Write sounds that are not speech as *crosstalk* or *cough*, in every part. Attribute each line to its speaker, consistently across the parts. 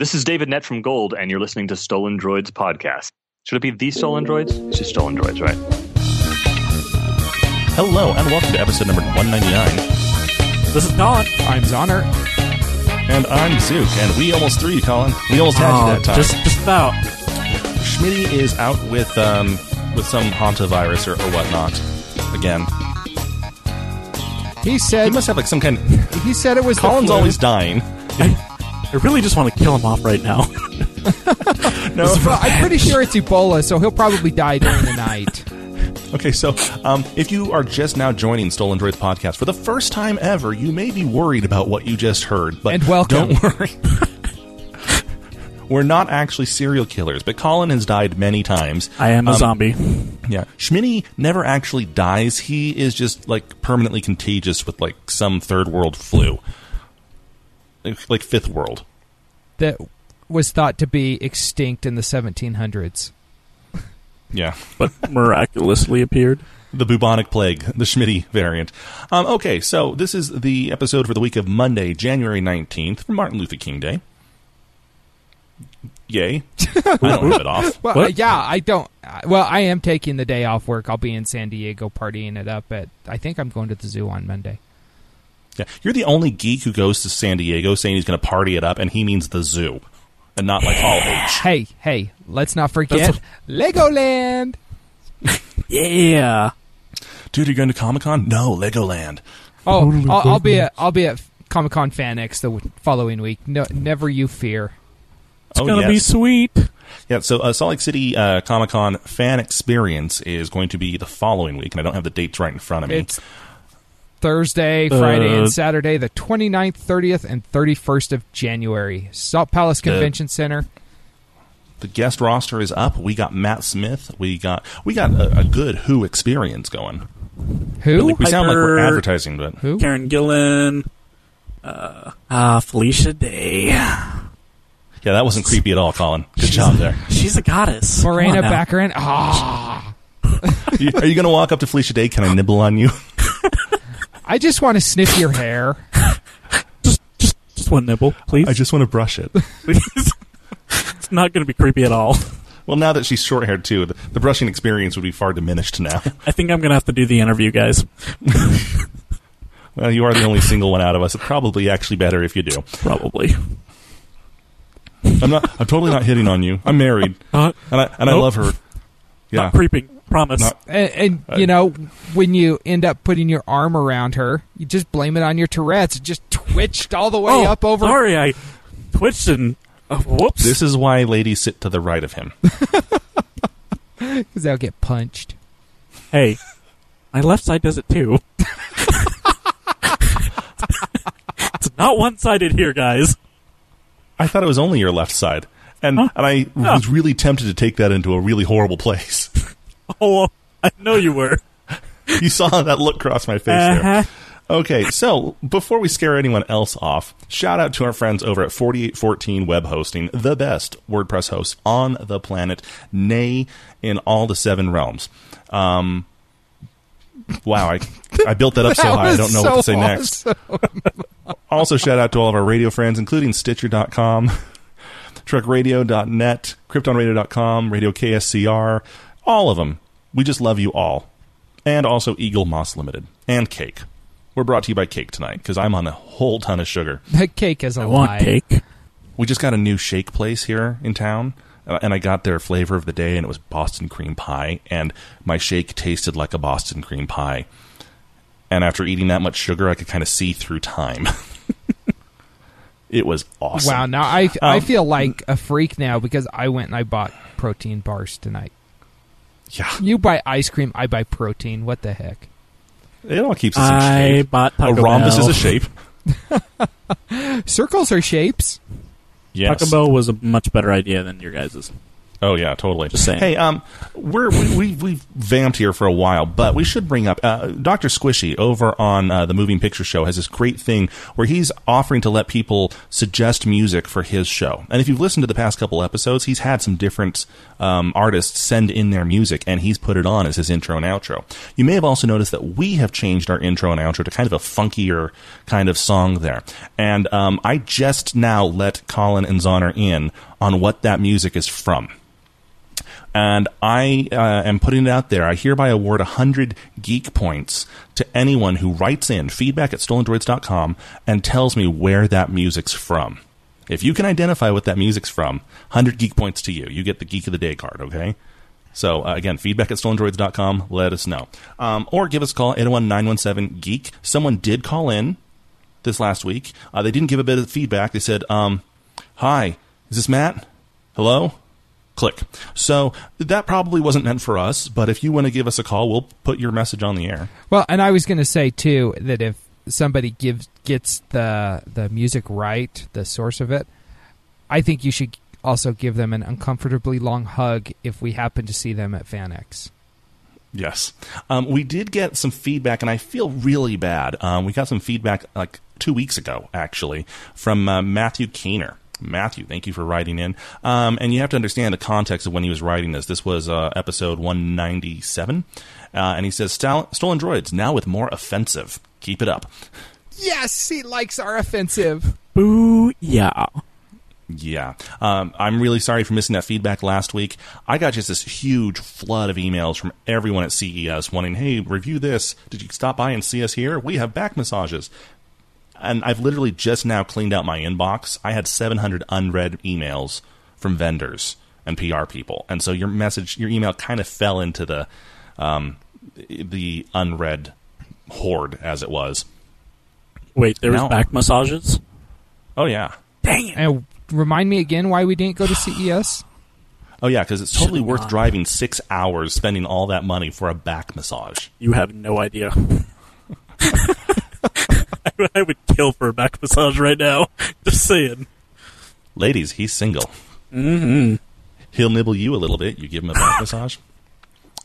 Speaker 1: This is David Nett from Gold, and you're listening to Stolen Droids podcast. Should it be the Stolen Droids? It's just Stolen Droids, right?
Speaker 2: Hello, and welcome to episode number 199.
Speaker 3: This is Colin.
Speaker 4: I'm Zoner.
Speaker 2: And I'm Zook, and we almost threw you, Colin. We almost had you that time.
Speaker 3: Oh, Just, just about.
Speaker 2: Schmitty is out with um, with some hantavirus or, or whatnot. Again,
Speaker 4: He said
Speaker 2: he
Speaker 4: said
Speaker 2: must have like some kind.
Speaker 4: he said it was the
Speaker 2: Colin's
Speaker 4: flu.
Speaker 2: always dying. *laughs*
Speaker 3: I really just want to kill him off right now. *laughs*
Speaker 2: No,
Speaker 4: Well, I'm pretty sure it's Ebola, so he'll probably die during the night. *laughs*
Speaker 2: Okay, so um, if you are just now joining Stolen Droids podcast for the first time ever, you may be worried about what you just heard, but
Speaker 4: And welcome.
Speaker 2: don't worry. *laughs* We're not actually serial killers, but Colin has died many times.
Speaker 3: I am a
Speaker 2: Um,
Speaker 3: zombie.
Speaker 2: Yeah, Schmitty never actually dies. He is just like permanently contagious with like some third world flu, like, like fifth world.
Speaker 4: That was thought to be extinct in the 1700s.
Speaker 2: Yeah, *laughs*
Speaker 3: But miraculously appeared.
Speaker 2: the bubonic plague, the Schmitty variant. Um, okay, so this is the episode for the week of Monday, January nineteenth, for Martin Luther King Day. Yay! I don't have it off. *laughs*
Speaker 4: Well,
Speaker 3: What?
Speaker 4: uh, yeah, I don't. Uh, well, I am taking the day off work. I'll be in San Diego partying it up. At I think I'm going to the zoo on Monday.
Speaker 2: Yeah, you're the only geek who goes to San Diego saying he's going to party it up, and he means the zoo, and not like all age.
Speaker 4: Hey, hey, let's not forget
Speaker 3: That's
Speaker 4: Legoland. *laughs*
Speaker 3: Yeah.
Speaker 2: Dude, you're you going to Comic Con? No, Legoland.
Speaker 4: Oh, I'll, I'll be
Speaker 3: different.
Speaker 4: at I'll be at Comic Con FanX the following week. No, never you fear.
Speaker 3: It's
Speaker 2: oh,
Speaker 3: gonna
Speaker 2: yes.
Speaker 3: be sweet.
Speaker 2: Yeah, so uh, Salt Lake City uh, Comic Con fan experience is going to be the following week, and I don't have the dates right in front of me.
Speaker 4: It's Thursday, Friday,
Speaker 3: Uh,
Speaker 4: and Saturday, the 29th, 30th, and 31st of January. Salt Palace Convention Center.
Speaker 2: the guest roster is up. We got Matt Smith. We got we got a, a good Who experience going.
Speaker 4: Who?
Speaker 2: We sound like we're advertising, but
Speaker 4: Who?
Speaker 3: Karen Gillan. Uh, ah, Felicia Day.
Speaker 2: yeah, that wasn't creepy at all, Colin. Good job there.
Speaker 3: She's a goddess. Come
Speaker 4: Morena
Speaker 3: on.
Speaker 4: Baccarin. Ah. *laughs*
Speaker 2: You- Are you going to walk up to Felicia Day? Can I nibble on you?
Speaker 4: I just want to sniff your hair. *laughs*
Speaker 3: Just, just, just one nibble, please.
Speaker 2: I just want to brush it.
Speaker 3: Please. *laughs* it's not going to be creepy at all.
Speaker 2: Well, now that she's short haired too, the, the brushing experience would be far diminished now. *laughs*
Speaker 3: I think I'm going to have to do the interview, guys.
Speaker 2: well, you are the only single one out of us. It's probably actually better if you do.
Speaker 3: Probably.
Speaker 2: I'm not. I'm totally not hitting on you. I'm married,
Speaker 3: Not,
Speaker 2: and I and I love her. Yeah.
Speaker 3: not creeping. Promise.
Speaker 2: Not-
Speaker 4: And, and you know, when you end up putting your arm around her, you just blame it on your Tourette's. It just twitched all the way
Speaker 3: oh,
Speaker 4: up over.
Speaker 3: Sorry, I twitched and. Uh, whoops.
Speaker 2: This is why ladies sit to the right of him. *laughs*
Speaker 4: Because they'll get punched.
Speaker 3: Hey, my left side does it too. *laughs* it's not one sided here, guys.
Speaker 2: I thought it was only your left side, and
Speaker 3: Huh?
Speaker 2: and I
Speaker 3: Oh.
Speaker 2: was really tempted to take that into a really horrible place. *laughs*
Speaker 3: Oh, I know you were. *laughs*
Speaker 2: you saw that look cross my face
Speaker 3: Uh-huh.
Speaker 2: there. Okay, so before we scare anyone else off, shout out to our friends over at 4814 Web Hosting, the best WordPress host on the planet, nay, in all the seven realms. Um, wow, I, I built that up *laughs* so high, I don't know what to
Speaker 4: so
Speaker 2: say next. Also, shout out to all of our radio friends, including Stitcher.com, TruckRadio.net, KryptonRadio.com, Radio KSCR, all of them. We just love you all. And also Eaglemoss Limited and Cake. We're brought to you by Cake tonight because I'm on a whole ton of sugar.
Speaker 4: The cake is a
Speaker 3: I
Speaker 4: lie.
Speaker 3: want cake.
Speaker 2: We just got a new shake place here in town, uh, and I got their flavor of the day, and it was Boston cream pie. And my shake tasted like a Boston cream pie. And after eating that much sugar, I could kind of see through time. *laughs* it was awesome.
Speaker 4: Wow, now I I
Speaker 2: Um,
Speaker 4: feel like a freak now because I went and I bought protein bars tonight.
Speaker 2: Yeah,
Speaker 4: You buy ice cream, I buy protein. What the heck?
Speaker 2: it all keeps us in
Speaker 3: I
Speaker 2: shape.
Speaker 3: bought
Speaker 2: A rhombus
Speaker 3: Bell.
Speaker 2: is a shape. *laughs*
Speaker 4: Circles are shapes.
Speaker 2: Yes.
Speaker 3: Taco Bell was a much better idea than your guys's.
Speaker 2: Oh yeah, totally.
Speaker 3: Just saying.
Speaker 2: Hey, um, we're we, we we've vamped here for a while, but we should bring up uh, Doctor Squishy over on uh, the Moving Picture Show has this great thing where he's offering to let people suggest music for his show. And if you've listened to the past couple episodes, he's had some different um, artists send in their music, and he's put it on as his intro and outro. You may have also noticed that we have changed our intro and outro to kind of a funkier kind of song there. And um, I just now let Colin and Zonner in on what that music is from and I uh, am putting it out there. I hereby award 100 geek points to anyone who writes in feedback at stolendroids.com and tells me where that music's from. If you can identify what that music's from, 100 geek points to you. You get the Geek of the Day card, okay? So, uh, again, feedback at stolendroids.com. Let us know. Um, or give us a call, 801 917 Geek. Someone did call in this last week. Uh, they didn't give a bit of feedback. They said, um, Hi, is this Matt? Hello? click. So that probably wasn't meant for us, but if you want to give us a call, we'll put your message on the air.
Speaker 4: Well, and I was going to say too that if somebody gives gets the the music right, the source of it, I think you should also give them an uncomfortably long hug if we happen to see them at FanX.
Speaker 2: Yes. Um, we did get some feedback, and I feel really bad. Um, we got some feedback like two weeks ago, actually, from uh, Matthew Keener. Matthew, thank you for writing in. Um, and you have to understand the context of when he was writing this. This was uh, episode 197. Uh, and he says, Stolen Droids, now with more offensive. Keep it up.
Speaker 4: Yes, he likes our offensive.
Speaker 3: Boo, yeah.
Speaker 2: Yeah. Um, I'm really sorry for missing that feedback last week. I got just this huge flood of emails from everyone at CES wanting, hey, review this. Did you stop by and see us here? We have back massages and I've literally just now cleaned out my inbox. I had 700 unread emails from vendors and PR people, and so your message, your email, kind of fell into the um, the unread horde as it was.
Speaker 3: Wait, there
Speaker 2: Now-
Speaker 3: was back massages?
Speaker 2: Oh yeah,
Speaker 3: Dang it.
Speaker 4: And remind me again why we didn't go to CES.
Speaker 2: oh yeah, because it's totally
Speaker 3: Should
Speaker 2: worth
Speaker 3: not.
Speaker 2: driving six hours, spending all that money for a back massage.
Speaker 3: You have no idea. *laughs* I would kill for a back massage right now. *laughs* Just saying.
Speaker 2: Ladies, he's single.
Speaker 3: Mm-hmm.
Speaker 2: He'll nibble you a little bit. You give him a back *laughs* massage.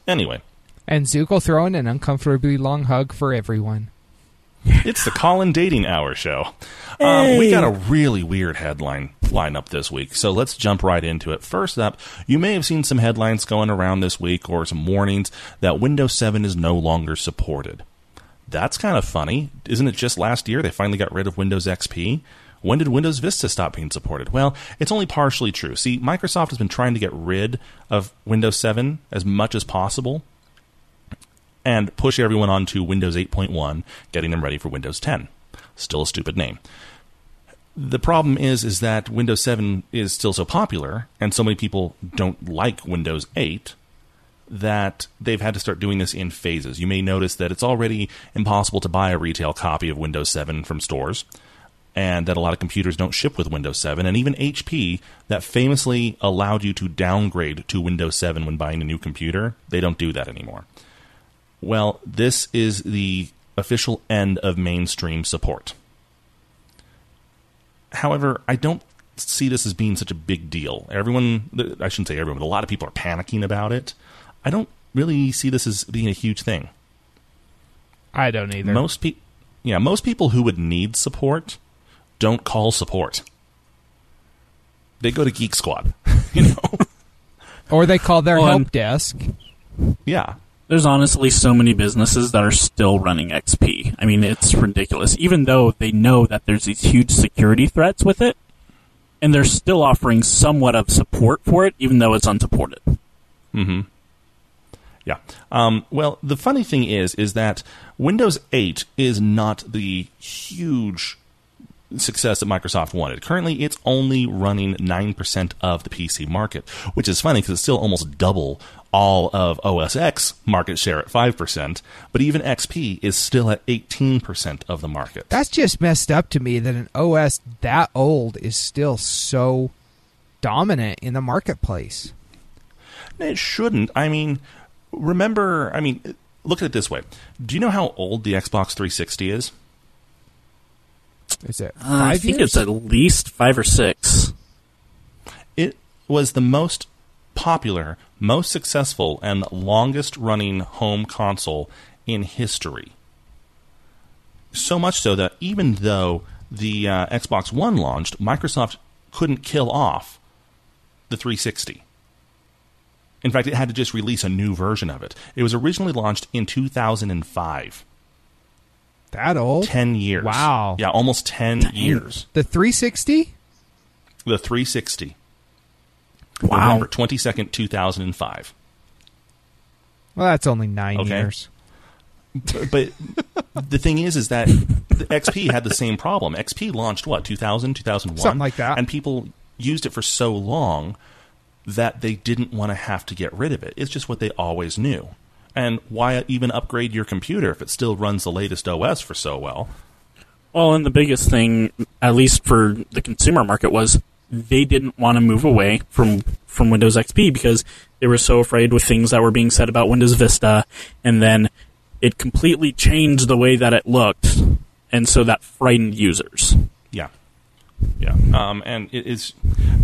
Speaker 2: Anyway,
Speaker 4: And Zook will throw in an uncomfortably long hug for everyone.
Speaker 2: It's the Colin Dating Hour show. Um, we got a really weird headline lineup this week, so let's jump right into it. First up, you may have seen some headlines going around this week or some warnings that Windows 7 is no longer supported. That's kind of funny. Isn't it just last year they finally got rid of Windows XP? When did Windows Vista stop being supported? Well, it's only partially true. See, Microsoft has been trying to get rid of Windows 7 as much as possible and push everyone onto Windows 8.1, getting them ready for Windows 10. Still a stupid name. The problem is is that Windows 7 is still so popular and so many people don't like Windows 8 that they've had to start doing this in phases. You may notice that it's already impossible to buy a retail copy of Windows 7 from stores and that a lot of computers don't ship with Windows 7 and even HP that famously allowed you to downgrade to Windows 7 when buying a new computer, they don't do that anymore. Well, this is the official end of mainstream support. However, I don't see this as being such a big deal. Everyone, I shouldn't say everyone, but a lot of people are panicking about it. I don't really see this as being a huge thing.
Speaker 4: I don't either.
Speaker 2: Most people, yeah, most people who would need support don't call support. They go to Geek Squad, *laughs* you know.
Speaker 4: or they call their
Speaker 3: Well,
Speaker 4: help desk.
Speaker 2: yeah,
Speaker 3: There's honestly so many businesses that are still running XP. I mean, it's ridiculous. Even though they know that there's these huge security threats with it, and they're still offering somewhat of support for it, even though it's unsupported. Mhm.
Speaker 2: Yeah. Um, well, the funny thing is, is that Windows 8 is not the huge success that Microsoft wanted. Currently, it's only running 9% of the PC market, which is funny because it's still almost double all of OS X market share at 5%, but even XP is still at 18% of the market.
Speaker 4: That's just messed up to me that an OS that old is still so dominant in the marketplace.
Speaker 2: It shouldn't. I mean, remember, I mean, look at it this way. Do you know how old the Xbox 360 is?
Speaker 4: Is it
Speaker 3: Uh, I think
Speaker 4: years?
Speaker 3: it's at least five or six.
Speaker 2: It was the most popular, most successful, and longest running home console in history. So much so that even though the uh, Xbox One launched, Microsoft couldn't kill off the 360. In fact, it had to just release a new version of it. It was originally launched in 2005.
Speaker 4: That old?
Speaker 2: 10 years.
Speaker 4: Wow.
Speaker 2: Yeah, almost 10 years.
Speaker 4: The 360?
Speaker 2: The 360.
Speaker 3: Wow.
Speaker 2: November 22nd, 2005.
Speaker 4: Well, that's only nine
Speaker 2: Okay.
Speaker 4: years.
Speaker 2: But *laughs* the thing is, is that the XP had the same problem. XP launched, what, 2000, 2001?
Speaker 4: Something like that.
Speaker 2: And people used it for so long that they didn't want to have to get rid of it. It's just what they always knew. And why even upgrade your computer if it still runs the latest OS for so well?
Speaker 3: Well, and the biggest thing, at least for the consumer market, was they didn't want to move away from from Windows XP because they were so afraid with things that were being said about Windows Vista, and then it completely changed the way that it looked, and so that frightened users.
Speaker 2: Yeah, yeah, um, and it is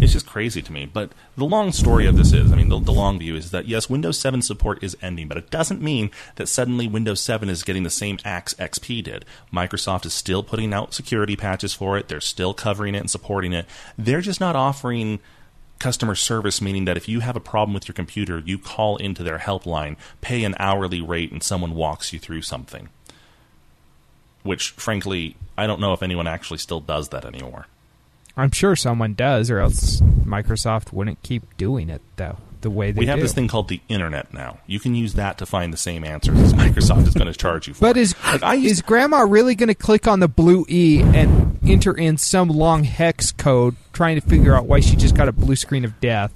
Speaker 2: it's just crazy to me. But the long story of this is, I mean, the, the long view is that yes, Windows 7 support is ending, but it doesn't mean that suddenly Windows 7 is getting the same axe XP did. Microsoft is still putting out security patches for it. They're still covering it and supporting it. They're just not offering customer service, meaning that if you have a problem with your computer, you call into their helpline, pay an hourly rate, and someone walks you through something. Which, frankly, I don't know if anyone actually still does that anymore.
Speaker 4: I'm sure someone does, or else Microsoft wouldn't keep doing it though the way they
Speaker 2: we have
Speaker 4: do.
Speaker 2: this thing called the internet now. You can use that to find the same answers as Microsoft is going to charge you for.
Speaker 4: But is
Speaker 2: Like, used
Speaker 4: is Grandma really going to click on the blue E and enter in some long hex code trying to figure out why she just got a blue screen of death?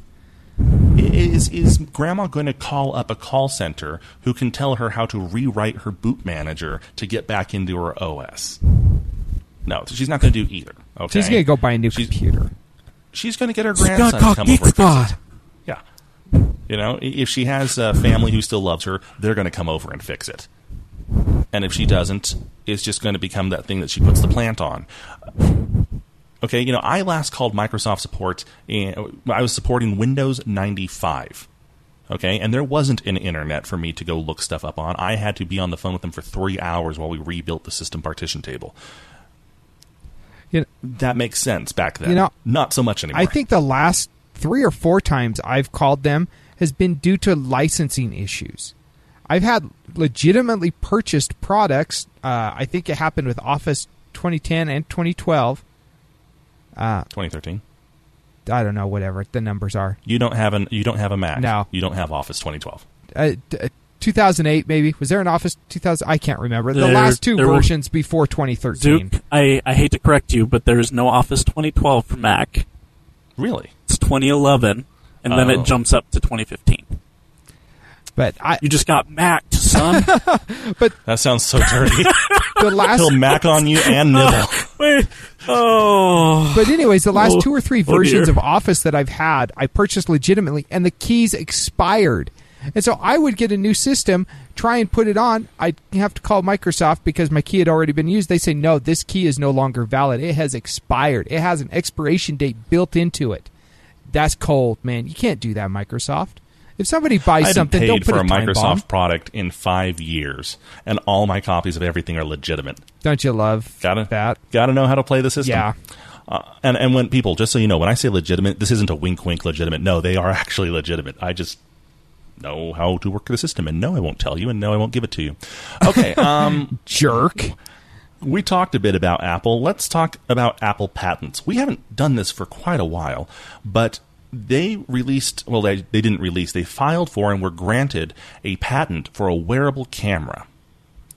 Speaker 2: is is Grandma going to call up a call center who can tell her how to rewrite her boot manager to get back into her OS? No, she's not going to do either. Okay,
Speaker 4: She's going to go buy a new
Speaker 2: She's-
Speaker 4: computer.
Speaker 2: She's going to get her grandson to come over. and fix it. Yeah. You know, i- if she has a family who still loves her, they're going to come over and fix it. And if she doesn't, it's just going to become that thing that she puts the plant on. Okay, you know, I last called Microsoft support. In, I was supporting Windows 95. Okay, and there wasn't an internet for me to go look stuff up on. I had to be on the phone with them for three hours while we rebuilt the system partition table.
Speaker 4: You know,
Speaker 2: That makes sense back then.
Speaker 4: You know,
Speaker 2: not so much anymore.
Speaker 4: I think the last three or four times I've called them has been due to licensing issues. I've had legitimately purchased products. Uh, I think it happened with Office 2010 and 2012.
Speaker 2: 2013.
Speaker 4: I don't know, whatever the numbers are.
Speaker 2: You don't have an you don't have a Mac.
Speaker 4: No.
Speaker 2: You don't have Office 2012.
Speaker 4: Uh, d- uh, 2008 maybe was there an Office 2000? I can't remember. The
Speaker 3: There-
Speaker 4: last two
Speaker 3: there were-
Speaker 4: versions before 2013.
Speaker 3: Zoop, I, I hate to correct you, but there's no Office 2012 for Mac.
Speaker 2: Really?
Speaker 3: It's 2011, and then
Speaker 2: Oh.
Speaker 3: it jumps up to 2015.
Speaker 4: But I,
Speaker 3: You just got Mac, son. *laughs*
Speaker 2: But that sounds so dirty. *laughs*
Speaker 4: the last
Speaker 2: He'll Mac on you and *laughs* oh, nibble.
Speaker 3: Wait. Oh.
Speaker 4: But anyways, the last
Speaker 3: Oh.
Speaker 4: two or three versions
Speaker 3: dear.
Speaker 4: of Office that I've had, I purchased legitimately, and the keys expired. And so I would get a new system, try and put it on. I'd have to call Microsoft because my key had already been used. They say, no, this key is no longer valid. It has expired. It has an expiration date built into it. That's cold, man. You can't do that, Microsoft. If somebody buys something,
Speaker 2: paid
Speaker 4: don't put
Speaker 2: for
Speaker 4: a
Speaker 2: a Microsoft
Speaker 4: bomb.
Speaker 2: product in five years, and all my copies of everything are legitimate.
Speaker 4: Don't you love
Speaker 2: Gotta
Speaker 4: that?
Speaker 2: Gotta know how to play the system.
Speaker 4: Yeah.
Speaker 2: Uh, and and when people, just so you know, when I say legitimate, this isn't a wink wink legitimate. No, they are *laughs* actually legitimate. I just know how to work the system, and no, I won't tell you, and no, I won't give it to you. Okay. *laughs* Um.
Speaker 4: Jerk.
Speaker 2: We talked a bit about Apple. Let's talk about Apple patents. We haven't done this for quite a while, but they released, well, they, they didn't release, they filed for and were granted a patent for a wearable camera.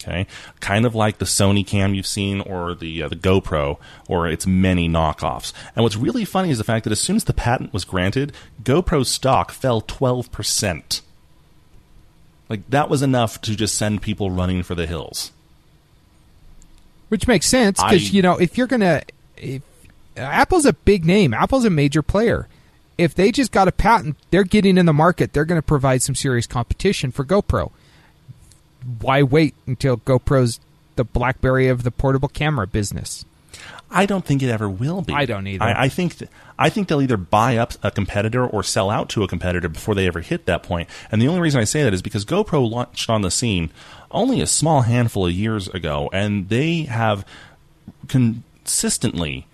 Speaker 2: Okay, kind of like the Sony Cam you've seen, or the uh, the GoPro, or its many knockoffs. And what's really funny is the fact that as soon as the patent was granted, GoPro stock fell twelve percent. Like that was enough to just send people running for the hills.
Speaker 4: Which makes sense because you know if you're gonna, if, Apple's a big name. Apple's a major player. If they just got a patent, they're getting in the market. They're going to provide some serious competition for GoPro. Why wait until GoPro's the BlackBerry of the portable camera business?
Speaker 2: I don't think it ever will be.
Speaker 4: I don't either.
Speaker 2: I, I think th- I think they'll either buy up a competitor or sell out to a competitor before they ever hit that point. And the only reason I say that is because GoPro launched on the scene only a small handful of years ago, and they have consistently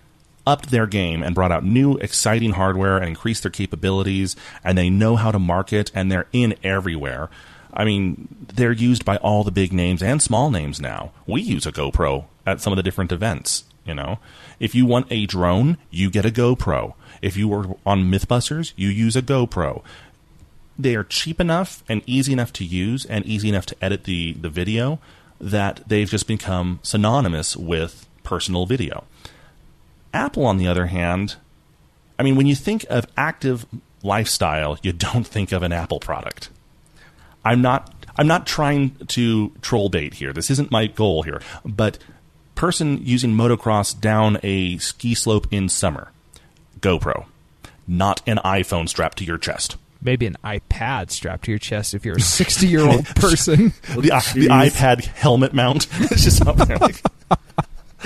Speaker 2: upped their game and brought out new exciting hardware and increased their capabilities and they know how to market and they're in everywhere. I mean, they're used by all the big names and small names now. We use a GoPro at some of the different events, you know. If you want a drone, you get a GoPro. If you were on Mythbusters, you use a GoPro. They are cheap enough and easy enough to use and easy enough to edit the, the video that they've just become synonymous with personal video. Apple, on the other hand, I mean, when you think of active lifestyle, you don't think of an Apple product. I'm not. I'm not trying to troll bait here. This isn't my goal here. But person using motocross down a ski slope in summer, GoPro, not an iPhone strapped to your chest.
Speaker 4: Maybe an iPad strapped to your chest if you're a 60 year old *laughs* person.
Speaker 2: the, uh, the iPad helmet mount *laughs* is just up there. Like,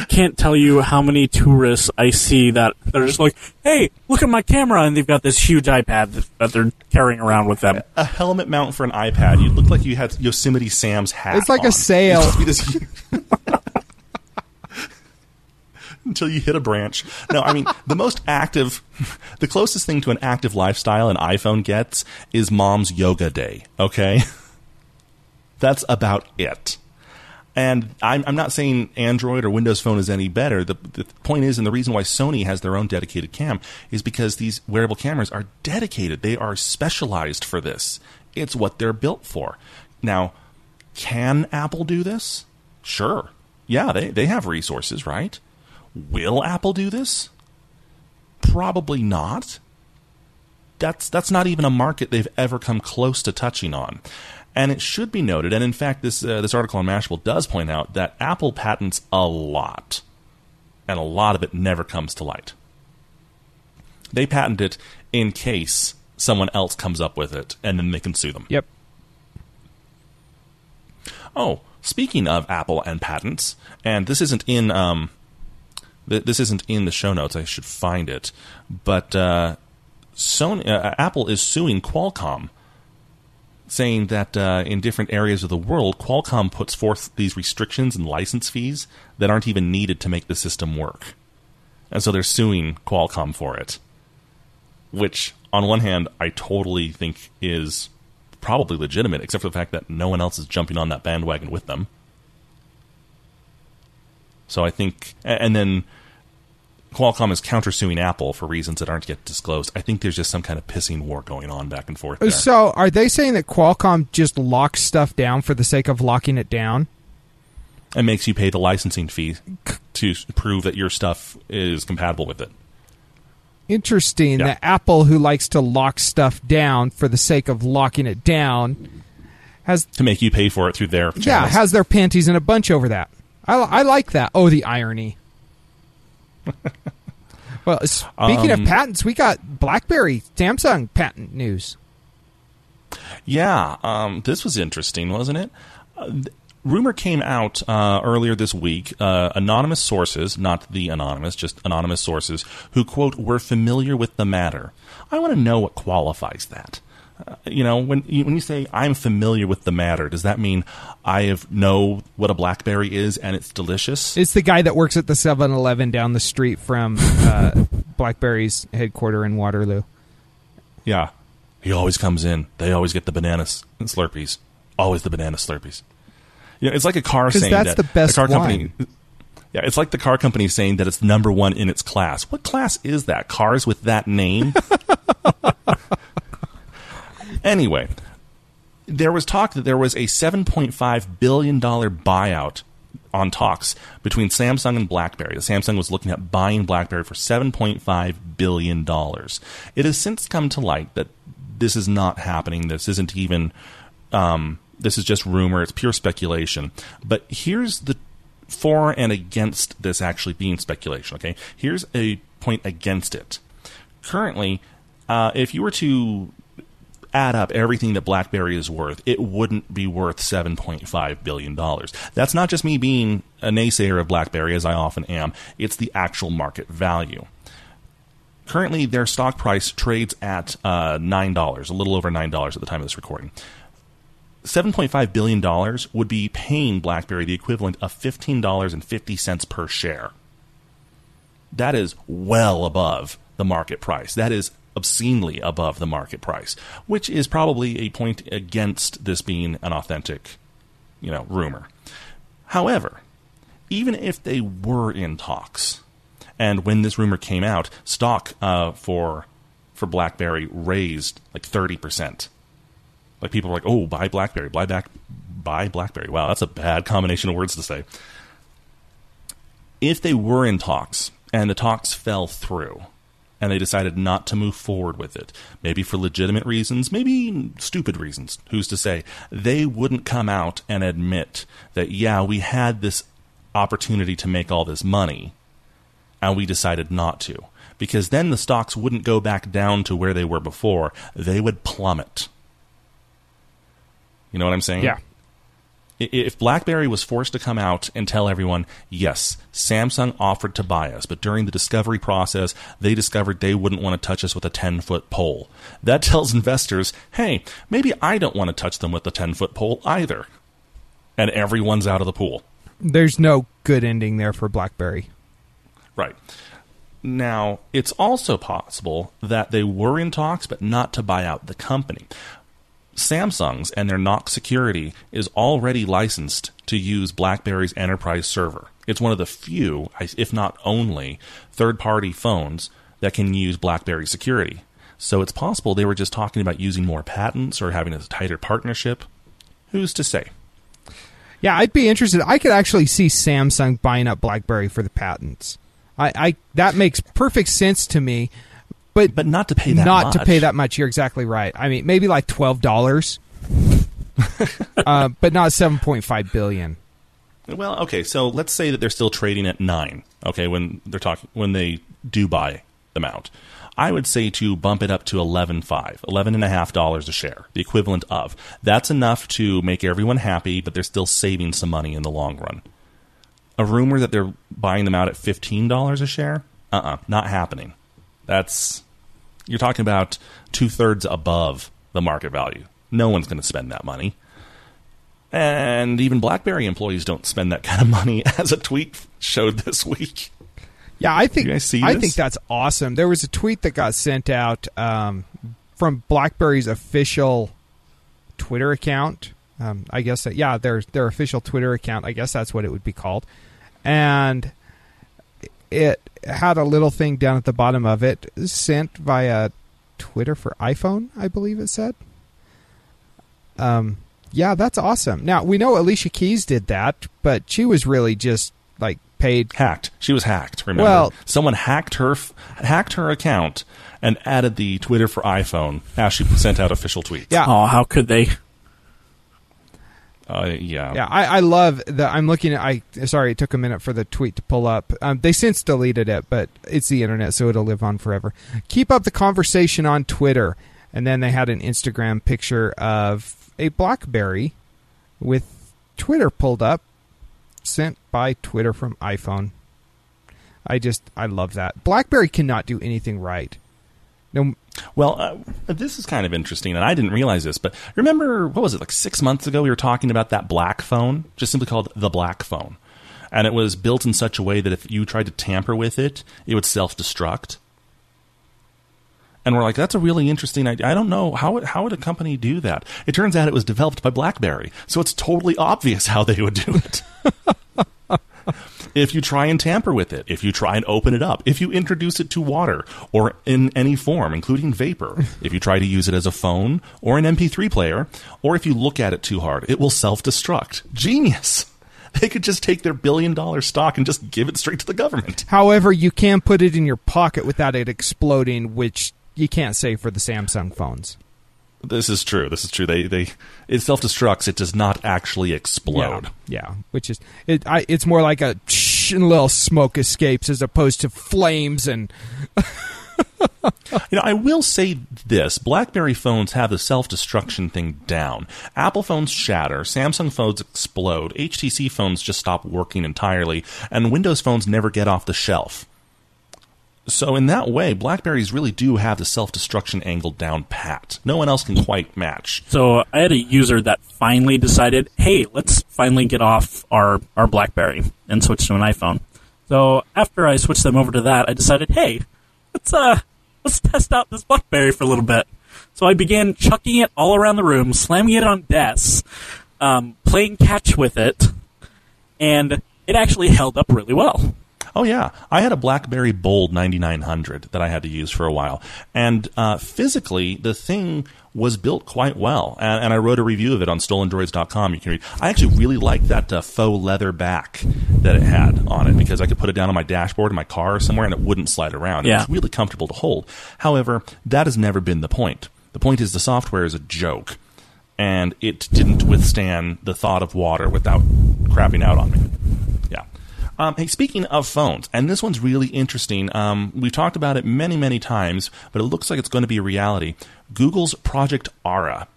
Speaker 3: Can't tell you how many tourists I see that they're just like, "Hey, look at my camera," and they've got this huge iPad that- that they're carrying around with them.
Speaker 2: a helmet mount for an iPad. You look like you had Yosemite Sam's hat.
Speaker 4: It's like a
Speaker 2: on.
Speaker 4: sail. *laughs*
Speaker 2: It's supposed to be this- Until you hit a branch. No, I mean the most active, the closest thing to an active lifestyle an iPhone gets is Mom's Yoga Day. Okay, that's about it. And I'm, I'm not saying Android or Windows Phone is any better. The, the point is, and the reason why Sony has their own dedicated cam is because these wearable cameras are dedicated. They are specialized for this. It's what they're built for. Now, can Apple do this? Sure. Yeah, they, they have resources, right? Will Apple do this? Probably not. That's that's not even a market they've ever come close to touching on. And it should be noted, and in fact, this uh, this article on Mashable does point out that Apple patents a lot, and a lot of it never comes to light. They patent it in case someone else comes up with it, and then they can sue them.
Speaker 4: Yep.
Speaker 2: Oh, speaking of Apple and patents, and this isn't in um, th- this isn't in the show notes. I should find it, but uh, Sony, uh, Apple is suing Qualcomm, saying that uh, in different areas of the world, Qualcomm puts forth these restrictions and license fees that aren't even needed to make the system work, and so they're suing Qualcomm for it. Which, on one hand, I totally think is probably legitimate, except for the fact that no one else is jumping on that bandwagon with them. So I think, and then Qualcomm is countersuing Apple for reasons that aren't yet disclosed. I think there's just some kind of pissing war going on back and forth. There.
Speaker 4: So, are they saying that Qualcomm just locks stuff down for the sake of locking it down?
Speaker 2: and makes you pay the licensing fee to prove that your stuff is compatible with it.
Speaker 4: Interesting
Speaker 2: Yeah.
Speaker 4: that Apple, who likes to lock stuff down for the sake of locking it down, has
Speaker 2: To make you pay for it through their channels.
Speaker 4: yeah has their panties in a bunch over that. I, I like that. Oh, the irony. *laughs* well, speaking
Speaker 2: Um,
Speaker 4: of patents, we got BlackBerry, Samsung patent news.
Speaker 2: Yeah, um, this was interesting, wasn't it? Uh, th- rumor came out uh, earlier this week. Uh, anonymous sources, not the anonymous, just anonymous sources, who quote were familiar with the matter. I want to know what qualifies that. Uh, you know, when you, when you say I'm familiar with the matter, does that mean I have know what a BlackBerry is and it's delicious?
Speaker 4: It's the guy that works at the 7-Eleven down the street from uh, *laughs* BlackBerry's headquarters in Waterloo.
Speaker 2: Yeah. He always comes in. They always get the bananas and Slurpees. Always the banana Slurpees. You know, it's like a car saying
Speaker 4: that's
Speaker 2: that
Speaker 4: the best
Speaker 2: car company.
Speaker 4: wine.
Speaker 2: Yeah, it's like the car company saying that it's number one in its class. What class is that? Cars with that name? *laughs* anyway, there was talk that there was a $7.5 billion buyout on talks between Samsung and BlackBerry. Samsung was looking at buying BlackBerry for $7.5 billion. It has since come to light that this is not happening. This isn't even, um, this is just rumor. It's pure speculation. But here's the for and against this actually being speculation, okay? Here's a point against it. Currently, uh, if you were to add up everything that BlackBerry is worth, it wouldn't be worth $7.5 billion. That's not just me being a naysayer of BlackBerry, as I often am, it's the actual market value. Currently, their stock price trades at uh, $9, a little over $9 at the time of this recording. $7.5 billion would be paying BlackBerry the equivalent of $15.50 per share. That is well above the market price. That is obscenely above the market price, which is probably a point against this being an authentic, you know, rumor. However, even if they were in talks, and when this rumor came out, stock uh, for for BlackBerry raised like thirty percent. Like people were like, "Oh, buy BlackBerry, buy back, buy BlackBerry." Wow, that's a bad combination of words to say. If they were in talks and the talks fell through, and they decided not to move forward with it. Maybe for legitimate reasons, maybe stupid reasons. Who's to say? They wouldn't come out and admit that, yeah, we had this opportunity to make all this money, and we decided not to. Because then the stocks wouldn't go back down to where they were before, they would plummet. You know what I'm saying?
Speaker 4: Yeah.
Speaker 2: If BlackBerry was forced to come out and tell everyone, yes, Samsung offered to buy us, but during the discovery process, they discovered they wouldn't want to touch us with a 10 foot pole. That *laughs* tells investors, hey, maybe I don't want to touch them with a 10 foot pole either. And everyone's out of the pool.
Speaker 4: There's no good ending there for BlackBerry.
Speaker 2: Right. Now, it's also possible that they were in talks, but not to buy out the company. Samsung's and their Knox security is already licensed to use BlackBerry's enterprise server. It's one of the few, if not only, third party phones that can use BlackBerry security. So it's possible they were just talking about using more patents or having a tighter partnership. Who's to say?
Speaker 4: Yeah, I'd be interested. I could actually see Samsung buying up BlackBerry for the patents. I, I that makes perfect sense to me but
Speaker 2: but not to pay that
Speaker 4: not
Speaker 2: much.
Speaker 4: to pay that much. You're exactly right. I mean, maybe like twelve dollars, *laughs* uh, but not seven point five billion.
Speaker 2: Well, okay, so let's say that they're still trading at nine. Okay, when they're talking when they do buy them out, I would say to bump it up to eleven five, eleven and a half dollars a share, the equivalent of. That's enough to make everyone happy, but they're still saving some money in the long run. A rumor that they're buying them out at fifteen dollars a share, uh, uh not happening. That's you're talking about two thirds above the market value. No one's going to spend that money. And even BlackBerry employees don't spend that kind of money, *laughs* as a tweet showed this week.
Speaker 4: Yeah, I think
Speaker 2: I
Speaker 4: think that's awesome. There was a tweet that got sent out um, from BlackBerry's official Twitter account. Um, I guess that yeah, their their official Twitter account. I guess that's what it would be called, and it had a little thing down at the bottom of it sent via Twitter for iPhone, I believe it said. Um, yeah, that's awesome. Now we know Alicia Keys did that, but she was really just like paid
Speaker 2: hacked. She was hacked. Remember,
Speaker 4: well,
Speaker 2: someone hacked her hacked her account and added the Twitter for iPhone as she sent out official tweets.
Speaker 4: Yeah.
Speaker 3: Oh, how could they?
Speaker 2: Uh, yeah,
Speaker 4: yeah. I, I love that. I'm looking at. I sorry, it took a minute for the tweet to pull up. Um, they since deleted it, but it's the internet, so it'll live on forever. Keep up the conversation on Twitter, and then they had an Instagram picture of a BlackBerry with Twitter pulled up, sent by Twitter from iPhone. I just I love that. BlackBerry cannot do anything right. No,
Speaker 2: well, uh, this is kind of interesting, and I didn't realize this, but remember, what was it, like six months ago, we were talking about that black phone, just simply called the black phone. And it was built in such a way that if you tried to tamper with it, it would self destruct. And we're like, that's a really interesting idea. I don't know how would, how would a company do that. It turns out it was developed by BlackBerry, so it's totally obvious how they would do it. *laughs* *laughs* if you try and tamper with it, if you try and open it up, if you introduce it to water or in any form, including vapor, *laughs* if you try to use it as a phone or an MP3 player, or if you look at it too hard, it will self destruct. Genius! *laughs* They could just take their billion dollar stock and just give it straight to the government.
Speaker 4: However, you can't put it in your pocket without it exploding, which you can't say for the Samsung phones.
Speaker 2: This is true. This is true. They they it self destructs. It does not actually explode.
Speaker 4: Yeah, yeah. which is it. I, it's more like a and little smoke escapes as opposed to flames and. *laughs*
Speaker 2: you know, I will say this Blackberry phones have the self destruction thing down. Apple phones shatter, Samsung phones explode, HTC phones just stop working entirely, and Windows phones never get off the shelf. So, in that way, Blackberries really do have the self destruction angle down pat. No one else can quite match.
Speaker 3: So I had a user that finally decided, hey, let's finally get off our, our BlackBerry and switch to an iPhone. So after I switched them over to that, I decided, hey, let's uh let's test out this BlackBerry for a little bit. So I began chucking it all around the room, slamming it on desks, um, playing catch with it, and it actually held up really well.
Speaker 2: Oh yeah, I had a BlackBerry Bold 9900 that I had to use for a while, and uh, physically the thing was built quite well. And, and, I wrote a review of it on StolenDroids.com. You can read. I actually really liked that uh, faux leather back that it had on it because I could put it down on my dashboard in my car or somewhere and it wouldn't slide around.
Speaker 3: Yeah.
Speaker 2: It was really comfortable to hold. However, that has never been the point. The point is the software is a joke. And it didn't withstand the thought of water without crapping out on me. Um, hey, speaking of phones, and this one's really interesting. Um, we've talked about it many, many times, but it looks like it's going to be a reality. Google's Project Ara.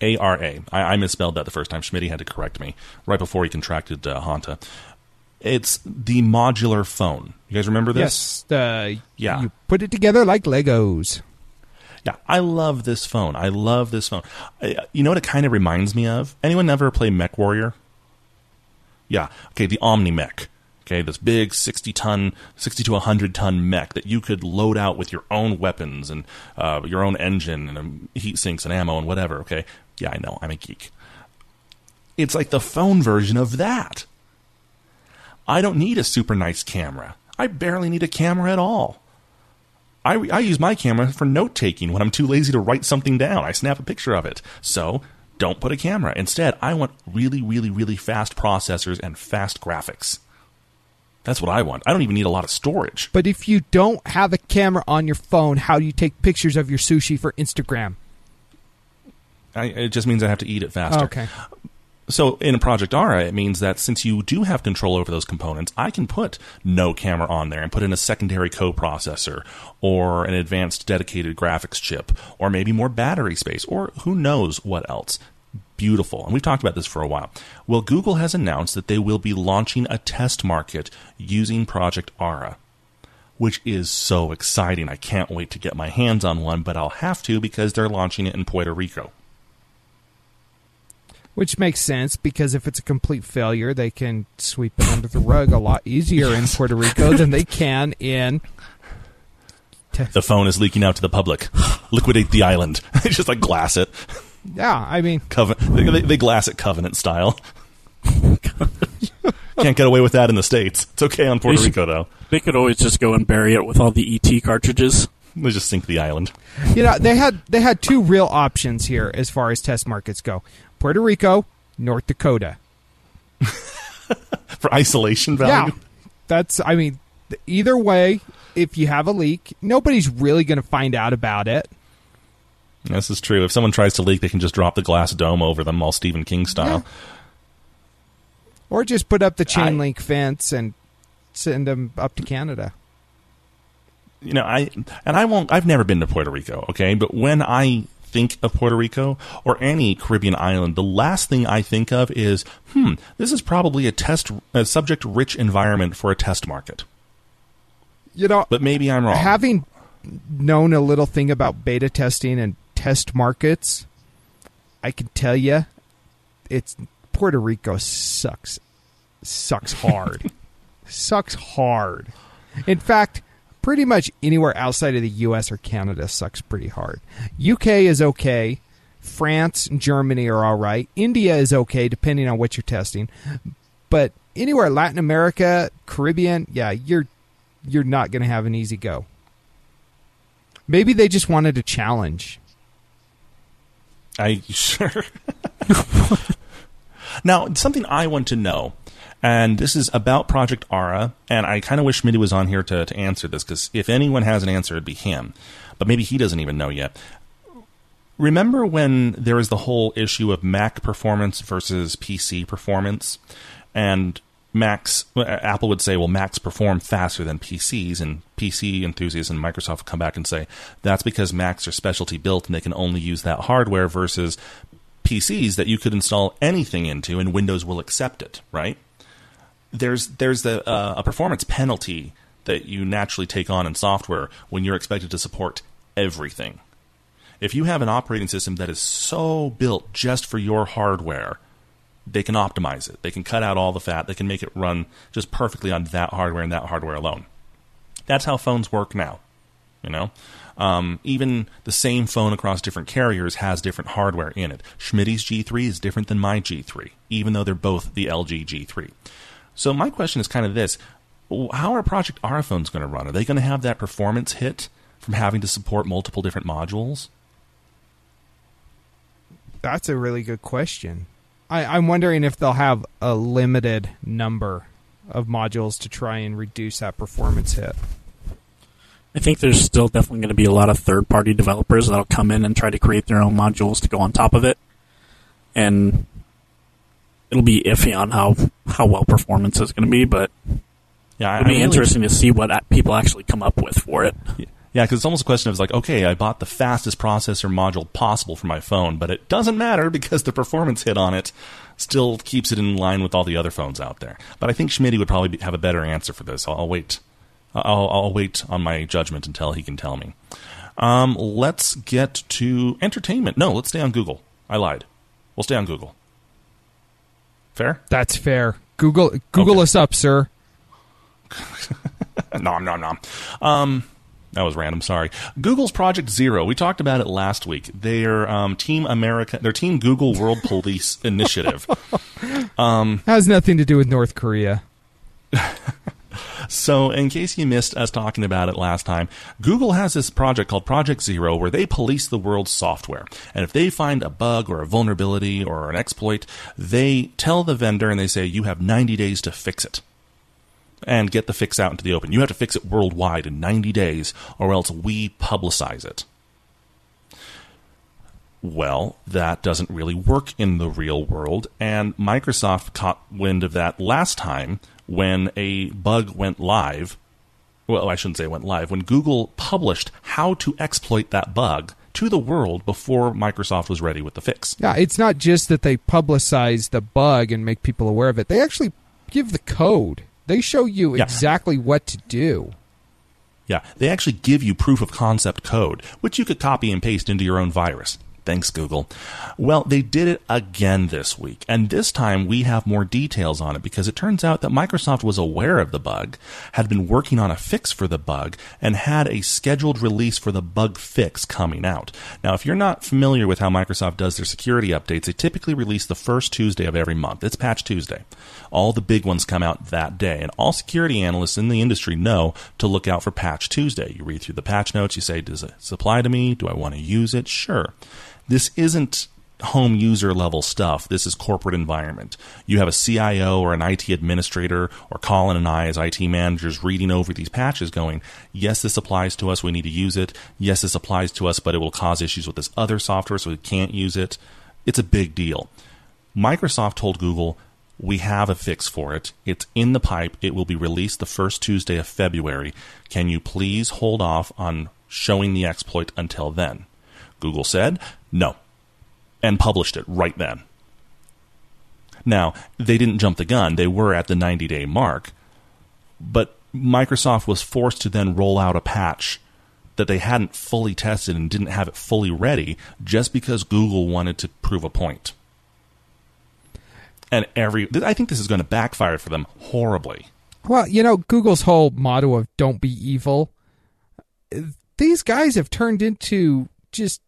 Speaker 2: A R A. I, I misspelled that the first time. Schmidt had to correct me right before he contracted uh, Hanta. It's the modular phone. You guys remember this?
Speaker 4: Yes.
Speaker 2: Yeah.
Speaker 4: You put it together like Legos.
Speaker 2: Yeah, I love this phone. I love this phone. I, you know what it kind of reminds me of? Anyone ever play Mech Warrior? Yeah. Okay, the Omni Mech. Okay, this big 60 ton, 60 to 100 ton mech that you could load out with your own weapons and uh, your own engine and um, heat sinks and ammo and whatever. Okay, yeah, I know, I'm a geek. It's like the phone version of that. I don't need a super nice camera. I barely need a camera at all. I, I use my camera for note taking when I'm too lazy to write something down. I snap a picture of it. So don't put a camera. Instead, I want really, really, really fast processors and fast graphics. That's what I want. I don't even need a lot of storage.
Speaker 4: But if you don't have a camera on your phone, how do you take pictures of your sushi for Instagram?
Speaker 2: I, it just means I have to eat it faster.
Speaker 4: Okay.
Speaker 2: So in Project Ara, it means that since you do have control over those components, I can put no camera on there and put in a secondary coprocessor or an advanced dedicated graphics chip or maybe more battery space or who knows what else. Beautiful. And we've talked about this for a while. Well, Google has announced that they will be launching a test market using Project Ara, which is so exciting. I can't wait to get my hands on one, but I'll have to because they're launching it in Puerto Rico.
Speaker 4: Which makes sense because if it's a complete failure, they can sweep it under the rug a lot easier in Puerto Rico than they can in.
Speaker 2: The phone is leaking out to the public. Liquidate the island. *laughs* just like glass it.
Speaker 4: Yeah, I mean,
Speaker 2: Coven- they, they glass it covenant style. *laughs* Can't get away with that in the states. It's okay on Puerto
Speaker 3: should-
Speaker 2: Rico though.
Speaker 3: They could always just go and bury it with all the ET cartridges.
Speaker 2: They just sink the island.
Speaker 4: you know, they had they had two real options here as far as test markets go: Puerto Rico, North Dakota. *laughs*
Speaker 2: For isolation value.
Speaker 4: Yeah, that's. I mean, either way, if you have a leak, nobody's really going to find out about it.
Speaker 2: This is true. If someone tries to leak, they can just drop the glass dome over them, all Stephen King style.
Speaker 4: Or just put up the chain
Speaker 2: I-
Speaker 4: link fence and send them up to Canada.
Speaker 2: You know, I and I won't. I've never been to Puerto Rico. Okay, but when I think of Puerto Rico or any Caribbean island, the last thing I think of is, hmm, this is probably a test, a subject-rich environment for a test market.
Speaker 4: You know,
Speaker 2: But maybe I'm wrong.
Speaker 4: having known a little thing about beta testing and test markets, I can tell you, it's Puerto Rico sucks, sucks hard, *laughs* sucks hard. In fact, pretty much anywhere outside of the U.S. or Canada sucks pretty hard. UK is okay. France and Germany are all right. India is okay, depending on what you're testing. But anywhere Latin America, Caribbean, yeah, you're you're not going to have an easy go. Maybe they just wanted a challenge.
Speaker 2: I *laughs* sure. *laughs* now, something I want to know, and this is about Project Ara, and I kind of wish Schmitty was on here to, to answer this because if anyone has an answer, it'd be him. But maybe he doesn't even know yet. Remember when there was the whole issue of Mac performance versus PC performance, and Macs, uh, Apple would say, well, Macs perform faster than PCs, and PC enthusiasts and Microsoft would come back and say that's because Macs are specialty built and they can only use that hardware versus PCs that you could install anything into and Windows will accept it, right? There's there's the, uh, a performance penalty that you naturally take on in software when you're expected to support everything. If you have an operating system that is so built just for your hardware, they can optimize it. They can cut out all the fat. They can make it run just perfectly on that hardware and that hardware alone. That's how phones work now. You know, um, even the same phone across different carriers has different hardware in it. Schmidt's G3 is different than my G3, even though they're both the LG G3. So my question is kind of this: How are Project Ara phones going to run? Are they going to have that performance hit from having to support multiple different modules?
Speaker 4: That's a really good question. I, I'm wondering if they'll have a limited number of modules to try and reduce that performance hit.
Speaker 3: I think there's still definitely going to be a lot of third party developers that'll come in and try to create their own modules to go on top of it. And it'll be iffy on how, how well performance is going to be, but
Speaker 2: Yeah,
Speaker 3: it'll be
Speaker 2: really-
Speaker 3: interesting to see what people actually come up with for it.
Speaker 2: Yeah, because it's almost a question of like, okay, I bought the fastest processor module possible for my phone, but it doesn't matter *laughs* because the performance hit on it still keeps it in line with all the other phones out there. But I think Schmidt would probably be, have a better answer for this. I'll, I'll wait. I'll, I'll wait on my judgment until he can tell me. Um, let's get to entertainment. No, let's stay on Google. I lied. We'll stay on Google. Fair?
Speaker 4: That's fair. Google Google
Speaker 2: Okay.
Speaker 4: us up, sir. *laughs*
Speaker 2: nom nom nom. Um, that was random. Sorry. Google's Project Zero. We talked about it last week. Their um, Team America, their Team Google World Police *laughs* Initiative. *laughs*
Speaker 4: um, Has nothing to do with North Korea.
Speaker 2: So, in case you missed us talking about it last time, Google has this project called Project Zero where they police the world's software. And if they find a bug or a vulnerability or an exploit, they tell the vendor and they say, you have 90 days to fix it. And get the fix out into the open. You have to fix it worldwide in 90 days, or else we publicize it. Well, that doesn't really work in the real world, and Microsoft caught wind of that last time when a bug went live. Well, I shouldn't say it went live. When Google published how to exploit that bug to the world before Microsoft was ready with the fix.
Speaker 4: Yeah, it's not just that they publicize the bug and make people aware of it. They actually give the code. They show you
Speaker 2: Yeah.
Speaker 4: exactly what to do.
Speaker 2: Yeah, they actually give you proof of concept code, which you could copy and paste into your own virus. Thanks, Google. Well, they did it again this week, and this time we have more details on it because it turns out that Microsoft was aware of the bug, had been working on a fix for the bug, and had a scheduled release for the bug fix coming out. Now, if you're not familiar with how Microsoft does their security updates, they typically release the first Tuesday of every month. It's Patch Tuesday. All the big ones come out that day, and all security analysts in the industry know to look out for Patch Tuesday. You read through the patch notes, you say, does it apply to me? Do I want to use it? Sure. This isn't home user level stuff. This is corporate environment. You have a CIO or an IT administrator or Colin and I as IT managers reading over these patches going, yes, this applies to us. We need to use it. Yes, this applies to us, but it will cause issues with this other software, so we can't use it. It's a big deal. Microsoft told Google, we have a fix for it. It's in the pipe. It will be released the first Tuesday of February. Can you please hold off on showing the exploit until then? Google said no and published it right then. Now, they didn't jump the gun. They were at the 90 day mark, but Microsoft was forced to then roll out a patch that they hadn't fully tested and didn't have it fully ready just because Google wanted to prove a point. And every I think this is going to backfire for them horribly.
Speaker 4: Well, you know, Google's whole motto of don't be evil. These guys have turned into just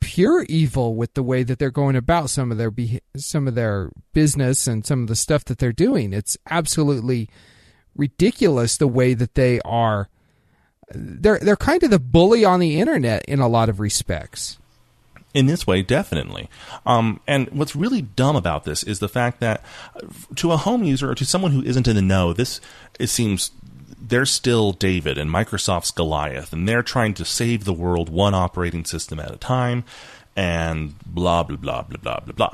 Speaker 4: pure evil with the way that they're going about some of their be- some of their business and some of the stuff that they're doing. It's absolutely ridiculous the way that they are they're they're kind of the bully on the internet in a lot of respects.
Speaker 2: in this way, definitely. Um, and what's really dumb about this is the fact that uh, to a home user or to someone who isn't in the know, this it seems they're still David and Microsoft's Goliath, and they're trying to save the world one operating system at a time, and blah blah blah blah blah blah blah.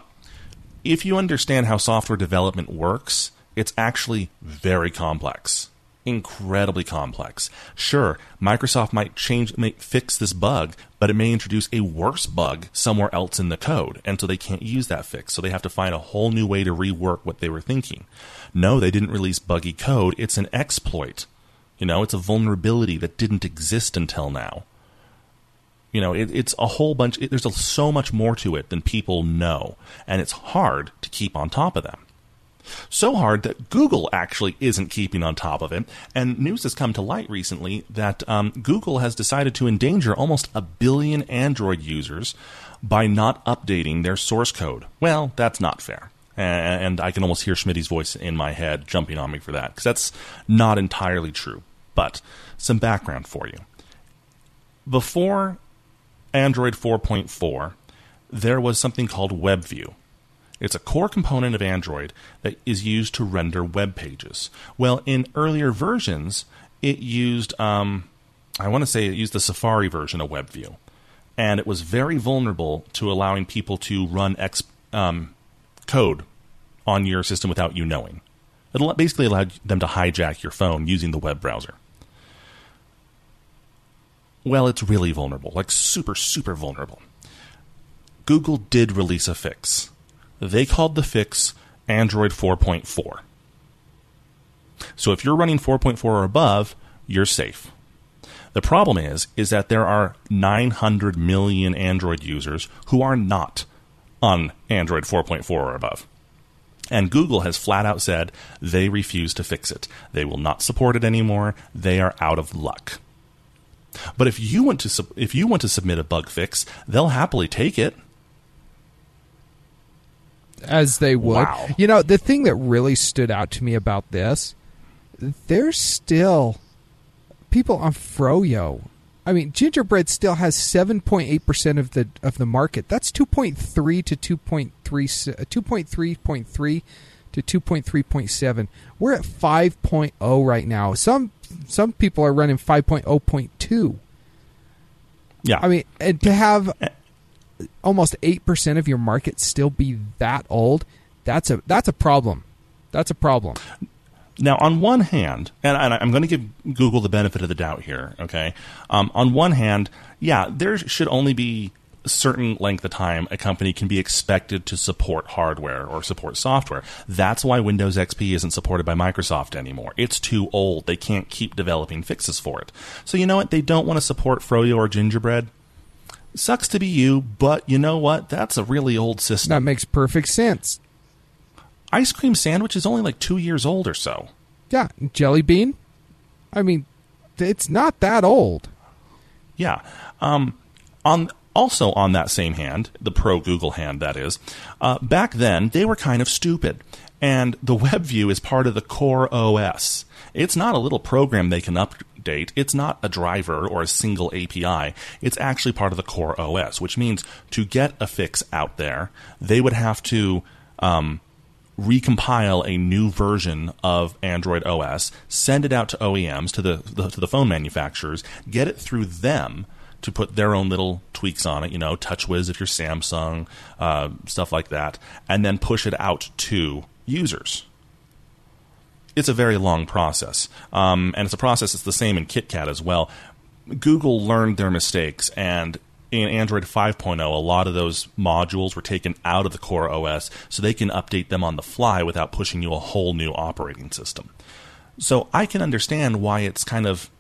Speaker 2: If you understand how software development works, It's actually very complex. Incredibly complex. Sure, Microsoft might change, may fix this bug, but it may introduce a worse bug somewhere else in the code, and so they can't use that fix. So they have to find a whole new way to rework what they were thinking. No, they didn't release buggy code. It's an exploit. You know, it's a vulnerability that didn't exist until now. You know, it, it's a whole bunch. It, there's a, so much more to it than people know, and it's hard to keep on top of them. So hard that Google actually isn't keeping on top of it, and news has come to light recently that um, Google has decided to endanger almost a billion Android users by not updating their source code. Well, that's not fair and I can almost hear Schmidt's voice in my head jumping on me for that because that's not entirely true. But some background for you. Before Android 4.4, there was something called WebView. It's a core component of Android that is used to render web pages. Well, in earlier versions, it used, um, I want to say it used the Safari version of WebView. And it was very vulnerable to allowing people to run X, um, code on your system without you knowing. It basically allowed them to hijack your phone using the web browser. Well, it's really vulnerable, like super, super vulnerable. Google did release a fix. They called the fix Android 4.4. So if you're running 4.4 or above, you're safe. The problem is is that there are 900 million Android users who are not on Android 4.4 or above. And Google has flat out said they refuse to fix it. They will not support it anymore. They are out of luck. But if you want to if you want to submit a bug fix, they'll happily take it.
Speaker 4: As they would.
Speaker 2: Wow.
Speaker 4: You know, the thing that really stood out to me about this, there's still people on Froyo I mean, gingerbread still has 7.8 percent of the of the market. That's 2.3 to 2.3 uh, 2.3.3 to 2.3.7. We're at 5.0 right now. Some some people are running 5.0.2.
Speaker 2: Yeah.
Speaker 4: I mean, and to have almost 8% of your market still be that old, that's a that's a problem. That's a problem.
Speaker 2: Now, on one hand, and, I'm going to give Google the benefit of the doubt here, okay? Um, on one hand, yeah, there should only be a certain length of time a company can be expected to support hardware or support software. That's why Windows XP isn't supported by Microsoft anymore. It's too old. They can't keep developing fixes for it. So, you know what? They don't want to support Froyo or Gingerbread. Sucks to be you, but you know what? That's a really old system.
Speaker 4: That makes perfect sense
Speaker 2: ice cream sandwich is only like two years old or so.
Speaker 4: Yeah, jelly bean. I mean, it's not that old.
Speaker 2: Yeah. Um, on also on that same hand, the pro Google hand, that is. Uh, back then, they were kind of stupid, and the WebView is part of the core OS. It's not a little program they can update. It's not a driver or a single API. It's actually part of the core OS, which means to get a fix out there, they would have to um, recompile a new version of Android OS, send it out to OEMs to the, the, to the phone manufacturers, get it through them to put their own little tweaks on it, you know, TouchWiz if you're Samsung, uh, stuff like that, and then push it out to users. It's a very long process, um, and it's a process that's the same in KitKat as well. Google learned their mistakes and in Android 5.0, a lot of those modules were taken out of the core OS so they can update them on the fly without pushing you a whole new operating system. So I can understand why it's kind of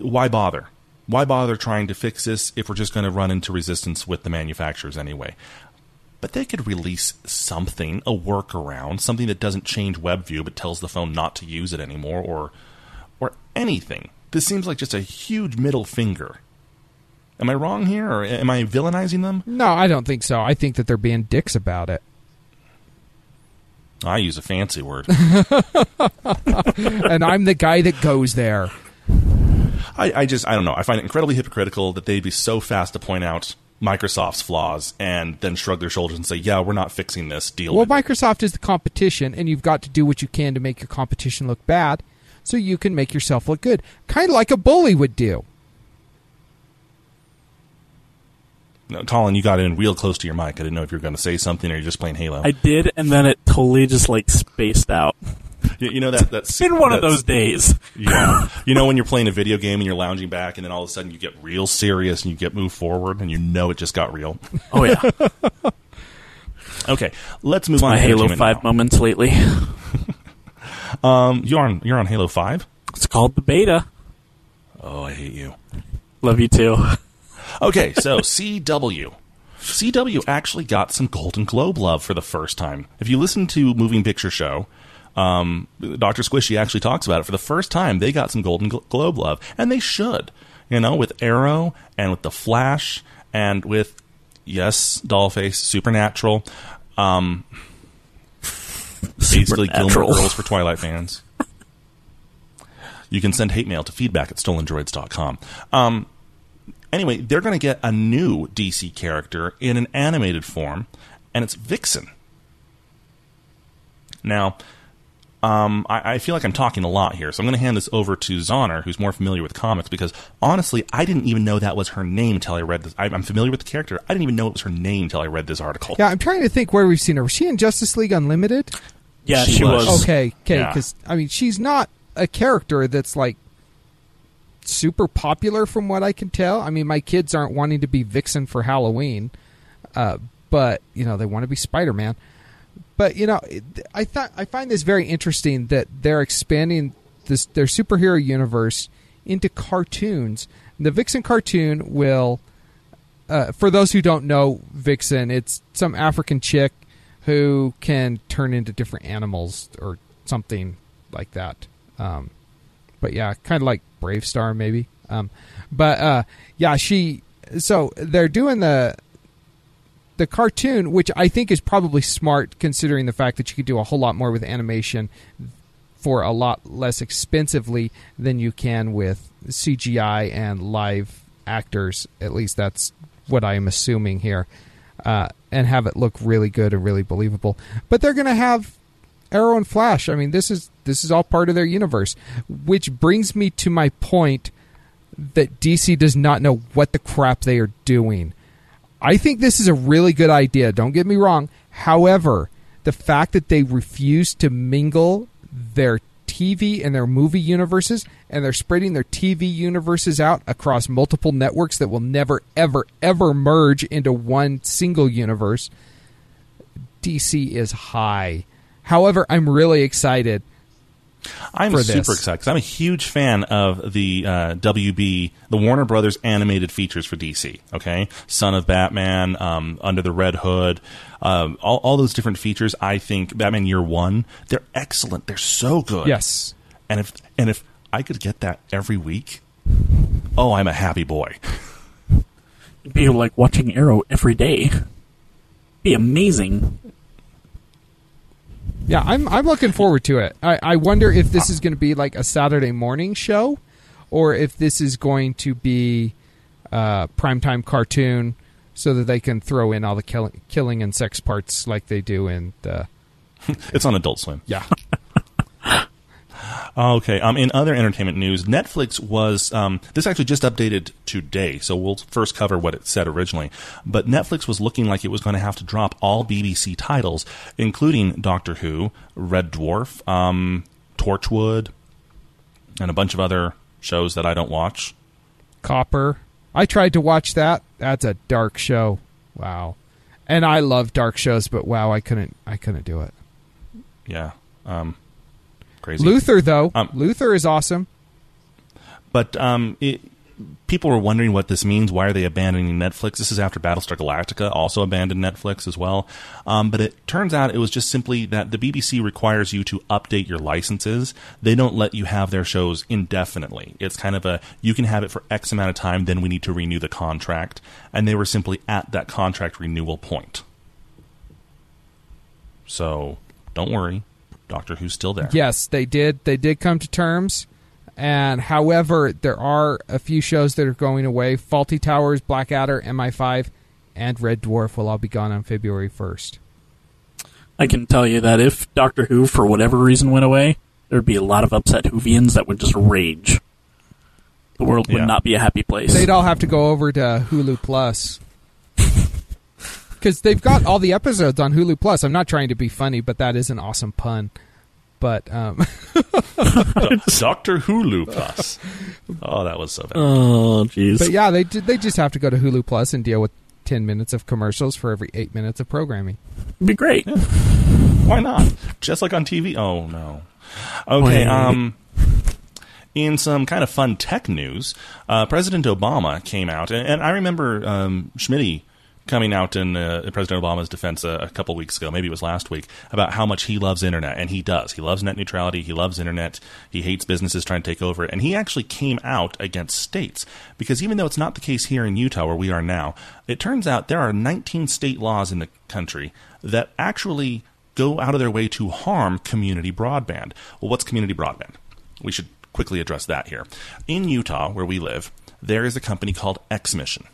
Speaker 2: why bother? Why bother trying to fix this if we're just going to run into resistance with the manufacturers anyway? But they could release something, a workaround, something that doesn't change WebView but tells the phone not to use it anymore or or anything. This seems like just a huge middle finger Am I wrong here, or am I villainizing them?
Speaker 4: No, I don't think so. I think that they're being dicks about it.
Speaker 2: I use a fancy word. *laughs*
Speaker 4: and I'm the guy that goes there.
Speaker 2: I, I, just, I don't know. I find it incredibly hypocritical that they'd be so fast to point out Microsoft's flaws and then shrug their shoulders and say, yeah, we're not fixing this. Deal
Speaker 4: Well, Microsoft is the competition, and you've got to do what you can to make your competition look bad so you can make yourself look good. Kind of like a bully would do.
Speaker 2: No, Colin, you got in real close to your mic. I didn't know if you were going to say something or you're just playing Halo.
Speaker 3: I did, and then it totally just like spaced out.
Speaker 2: you, you know that that's *laughs*
Speaker 3: In one of those days.
Speaker 2: Yeah, you know when you're playing a video game and you're lounging back, and then all of a sudden you get real serious and you get moved forward, and you know it just got real.
Speaker 3: Oh yeah, *laughs*
Speaker 2: Okay, let's move on.
Speaker 3: my
Speaker 2: to
Speaker 3: Halo Five
Speaker 2: now.
Speaker 3: moments lately. *laughs*
Speaker 2: Um, you're on you're on Halo Five.
Speaker 3: It's called the beta.
Speaker 2: Oh, I hate you.
Speaker 3: Love you too.
Speaker 2: Okay, so *laughs* CW. CW actually got some Golden Globe love for the first time. If you listen to Moving Picture Show, um, Dr. Squishy actually talks about it. For the first time, they got some Golden Glo- Globe love, and they should. You know, with Arrow and with The Flash and with, yes, Dollface, Supernatural. Um, basically, Gilmore
Speaker 3: Supernatural.
Speaker 2: Girls for Twilight fans. You can send hate mail to feedback at stolendroids.com. Um, anyway, they're going to get a new DC character in an animated form, and it's Vixen. Now, um, I, I feel like I'm talking a lot here, so I'm going to hand this over to Zoner, who's more familiar with comics, because honestly, I didn't even know that was her name until I read this. I, I'm familiar with the character. I didn't even know it was her name until I read this article.
Speaker 4: Yeah, I'm trying to think where we've seen her. Was she in Justice League Unlimited?
Speaker 3: Yeah,
Speaker 2: She
Speaker 3: she,
Speaker 2: was.
Speaker 3: was.
Speaker 4: Okay, okay,
Speaker 2: Yeah.
Speaker 4: because I mean, she's not a character that's like super popular from what I can tell. I mean, my kids aren't wanting to be Vixen for Halloween, uh, but you know they want to be Spider Man. But you know, I thought I find this very interesting that they're expanding this their superhero universe into cartoons. The Vixen cartoon will uh, for those who don't know Vixen, it's some African chick who can turn into different animals or something like that. Um, but yeah, kind of like BraveStarr maybe. Um, but uh, yeah, she. So they're doing the the cartoon, which I think is probably smart considering the fact that you could do a whole lot more with animation for a lot less expensively than you can with CGI and live actors. At least that's what I am assuming here, uh, and have it look really good and really believable. But they're going to have Arrow and Flash. I mean, this is this is all part of their universe, which brings me to my point that DC does not know what the crap they are doing. I think this is a really good idea. Don't get me wrong. However, the fact that they refuse to mingle their TV and their movie universes and they're spreading their TV universes out across multiple networks that will never, ever, ever merge into one single universe, DC is high. However, I'm really excited.
Speaker 2: I'm
Speaker 4: for
Speaker 2: super
Speaker 4: this.
Speaker 2: excited because I'm a huge fan of the uh, WB, the Warner Brothers animated features for DC. Okay, Son of Batman, um, Under the Red Hood, um, all, all those different features. I think Batman Year One, they're excellent. They're so good.
Speaker 4: Yes.
Speaker 2: and if and if I could get that every week, oh, I'm a happy boy.
Speaker 3: It'd be like watching Arrow every day. Be amazing.
Speaker 4: Yeah, I'm I'm looking forward to it. I, I wonder if this is going to be like a Saturday morning show, or if this is going to be uh, primetime cartoon, so that they can throw in all the kill- killing and sex parts like they do in the *laughs*
Speaker 2: It's on Adult Swim.
Speaker 4: yeah. *laughs*
Speaker 2: Okay. Um, in other entertainment news, Netflix was um, this actually just updated today, so we'll first cover what it said originally. But Netflix was looking like it was going to have to drop all BBC titles, including Doctor Who, Red Dwarf, um, Torchwood, and a bunch of other shows that I don't watch.
Speaker 4: Copper. I tried to watch that. That's a dark show. Wow. And I love dark shows, but wow, I couldn't I couldn't do it.
Speaker 2: Yeah. Um, crazy.
Speaker 4: Luther though,
Speaker 2: Um,
Speaker 4: Luther is awesome.
Speaker 2: But um, it, people were wondering what this means. Why are they abandoning Netflix? This is after Battlestar Galactica also abandoned Netflix as well. Um, but it turns out it was just simply that the BBC requires you to update your licenses. They don't let you have their shows indefinitely. It's kind of a you can have it for X amount of time, then we need to renew the contract. And they were simply at that contract renewal point. So don't worry, Doctor Who's still there.
Speaker 4: Yes, they did. They did come to terms. And however, there are a few shows that are going away. Fawlty Towers, Blackadder, MI5, and Red Dwarf will all be gone on February 1st.
Speaker 3: I can tell you that if Doctor Who, for whatever reason, went away, there'd be a lot of upset Whovians that would just rage. The world would
Speaker 2: Yeah.
Speaker 3: not be a happy place.
Speaker 4: They'd all have to go over to Hulu Plus. Because they've got all the episodes on Hulu Plus. I'm not trying to be funny, but that is an awesome pun. But um, *laughs*
Speaker 2: Doctor Hulu Plus. Oh, that was so bad.
Speaker 3: Oh, jeez.
Speaker 4: but yeah, they they just have to go to Hulu Plus and deal with ten minutes of commercials for every eight minutes of programming.
Speaker 3: It'd be great.
Speaker 2: Why not? Just like on TV. Oh no. Okay.
Speaker 3: Wait.
Speaker 2: Um. In some kind of fun tech news, uh, President Obama came out, and, and I remember um, Schmitty coming out in uh, President Obama's defense a, a couple weeks ago, maybe it was last week, about how much he loves internet, and he does. He loves net neutrality. He loves internet. He hates businesses trying to take over it, and he actually came out against states because even though it's not the case here in Utah where we are now, it turns out there are 19 state laws in the country that actually go out of their way to harm community broadband. Well, what's community broadband? We should quickly address that here. In Utah, where we live, there is a company called XMission.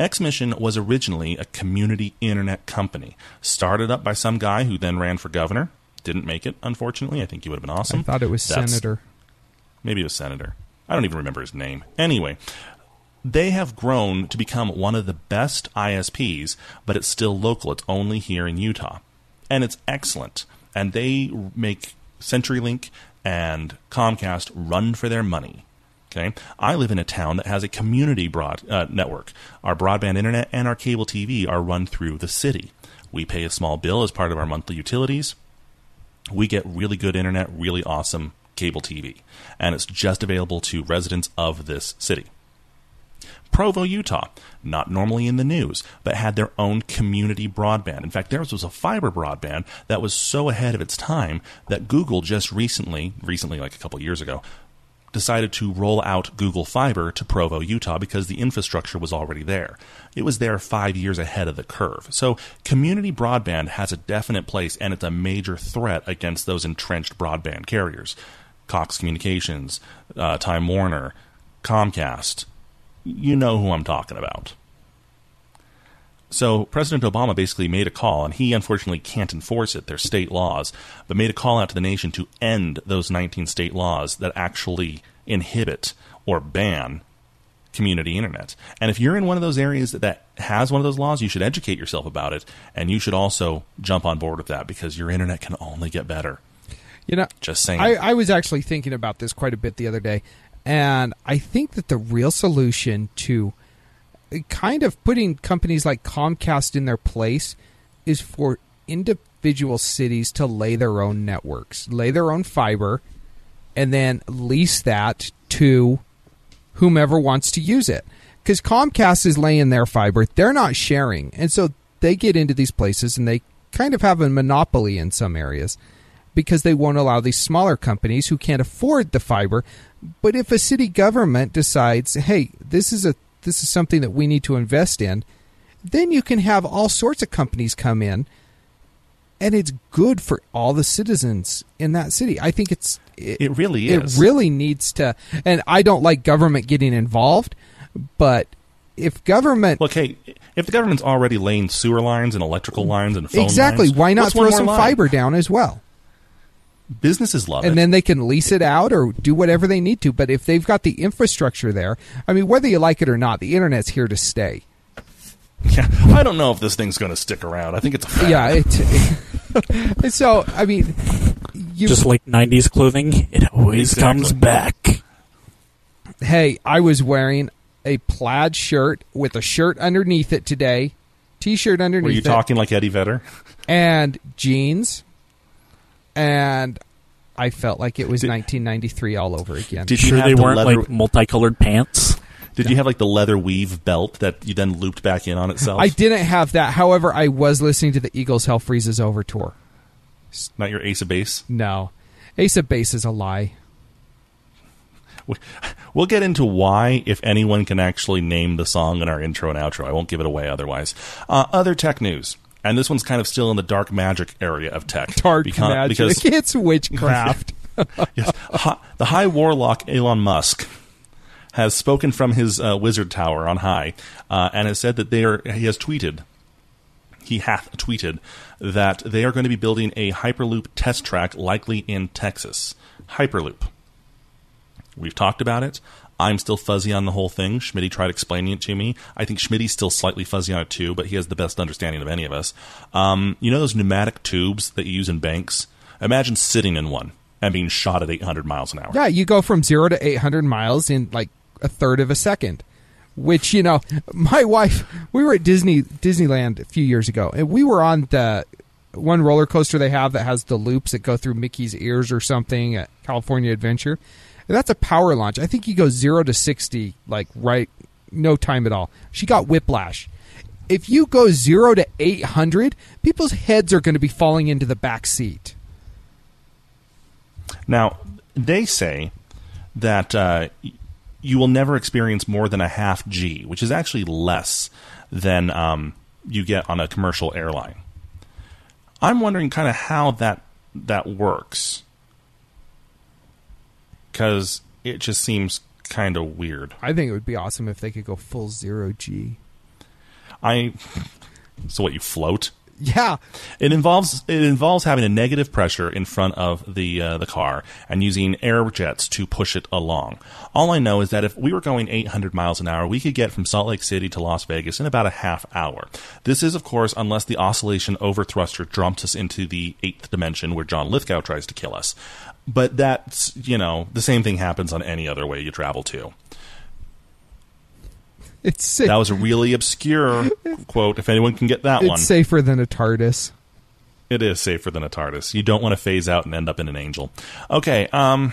Speaker 2: XMission was originally a community internet company, started up by some guy who then ran for governor. Didn't make it, unfortunately. I think he would have been awesome.
Speaker 4: I thought it was
Speaker 2: That's-
Speaker 4: Senator.
Speaker 2: Maybe it was senator. I don't even remember his name. Anyway, they have grown to become one of the best ISPs, but it's still local. It's only here in Utah. And it's excellent. And they make CenturyLink and Comcast run for their money. Okay, I live in a town that has a community broad uh, network. Our broadband internet and our cable TV are run through the city. We pay a small bill as part of our monthly utilities we get really good internet, really awesome cable TV, and it's just available to residents of this city. Provo, Utah, not normally in the news, but had their own community broadband. In fact, theirs was a fiber broadband that was so ahead of its time that Google just recently, recently like a couple years ago, decided to roll out Google Fiber to Provo, Utah, because the infrastructure was already there. It was there five years ahead of the curve. So, community broadband has a definite place, and it's a major threat against those entrenched broadband carriers Cox Communications, uh, Time Warner, Comcast. You know who I'm talking about. So President Obama basically made a call, and he unfortunately can't enforce it. They're state laws, but made a call out to the nation to end those 19 state laws that actually inhibit or ban community internet. And if you're in one of those areas that, that has one of those laws, you should educate yourself about it, and you should also jump on board with that because your internet can only get better.
Speaker 4: You know,
Speaker 2: Just saying.
Speaker 4: I, I was actually thinking about this quite a bit the other day, and I think that the real solution to kind of putting companies like Comcast in their place is for individual cities to lay their own networks, lay their own fiber, and then lease that to whomever wants to use it. Because Comcast is laying their fiber, they're not sharing. And so they get into these places and they kind of have a monopoly in some areas because they won't allow these smaller companies who can't afford the fiber. But if a city government decides, hey, this is a this is something that we need to invest in, then you can have all sorts of companies come in and it's good for all the citizens in that city. I think it's
Speaker 2: It really is.
Speaker 4: It really needs to and I don't like government getting involved, but if government
Speaker 2: Look, hey, if the government's already laying sewer lines and electrical lines and phone
Speaker 4: exactly,
Speaker 2: lines,
Speaker 4: why not throw some fiber down as well?
Speaker 2: Businesses love it.
Speaker 4: and
Speaker 2: it.
Speaker 4: then they can lease it out or do whatever they need to. But if they've got the infrastructure there, I mean, whether you like it or not, the internet's here to stay. *laughs*
Speaker 2: Yeah, I don't know if this thing's going to stick around. I think it's a fad.
Speaker 4: Yeah. It, and *laughs* so, I mean, you,
Speaker 3: Just like 90s clothing, it always
Speaker 2: Exactly.
Speaker 3: comes back.
Speaker 4: hey, I was wearing a plaid shirt with a shirt underneath it today, t-shirt underneath
Speaker 2: Were you
Speaker 4: it,
Speaker 2: talking like Eddie Vedder? *laughs*
Speaker 4: and jeans, and I felt like it was
Speaker 2: Did-
Speaker 4: 1993 all over again.
Speaker 2: Did you
Speaker 3: Sure,
Speaker 2: have
Speaker 3: they
Speaker 2: the
Speaker 3: weren't
Speaker 2: leather?
Speaker 3: like multicolored pants.
Speaker 2: did you have like the leather weave belt that you then looped back in on itself?
Speaker 4: I didn't have that. However, I was listening to the Eagles Hell Freezes Over tour.
Speaker 2: Not your Ace of Base.
Speaker 4: No. Ace of Base is a lie.
Speaker 2: We'll get into why, if anyone can actually name the song in our intro and outro. I won't give it away otherwise. Uh, other tech news. And this one's kind of still in the dark magic area of tech. *laughs*
Speaker 4: Dark
Speaker 2: Beca-
Speaker 4: magic.
Speaker 2: Because *laughs*
Speaker 4: it's witchcraft. *laughs*
Speaker 2: yes, the high warlock Elon Musk has spoken from his uh, wizard tower on high uh, and has said that they are. He has tweeted. He hath tweeted that they are going to be building a Hyperloop test track, likely in Texas. Hyperloop. We've talked about it. I'm still fuzzy on the whole thing. Schmidt tried explaining it to me. I think Schmidt's still slightly fuzzy on it too, but he has the best understanding of any of us. Um, you know those pneumatic tubes that you use in banks? Imagine sitting in one and being shot at 800 miles an hour.
Speaker 4: Yeah, you go from zero to 800 miles in like a third of a second. Which you know, my wife, we were at Disney Disneyland a few years ago, and we were on the one roller coaster they have that has the loops that go through Mickey's ears or something at California Adventure. That's a power launch. I think you go zero to sixty like right, no time at all. She got whiplash. If you go zero to eight hundred, people's heads are going to be falling into the back seat.
Speaker 2: Now, they say that uh, you will never experience more than a half G, which is actually less than um, you get on a commercial airline. I'm wondering kind of how that that works because it just seems kind of weird.
Speaker 4: I think it would be awesome if they could go full zero G.
Speaker 2: I *laughs* so what you float?
Speaker 4: Yeah,
Speaker 2: It involves it involves having a negative pressure in front of the uh, the car and using air jets to push it along. All I know is that if we were going 800 miles an hour, we could get from Salt Lake City to Las Vegas in about a half hour. This is, of course, unless the oscillation overthruster dumps us into the eighth dimension where John Lithgow tries to kill us. But that's you know the same thing happens on any other way you travel to.
Speaker 4: it's safe.
Speaker 2: That was a really obscure quote. If anyone can get that
Speaker 4: it's
Speaker 2: one,
Speaker 4: safer than a TARDIS.
Speaker 2: It is safer than a TARDIS. You don't want to phase out and end up in an angel. Okay, um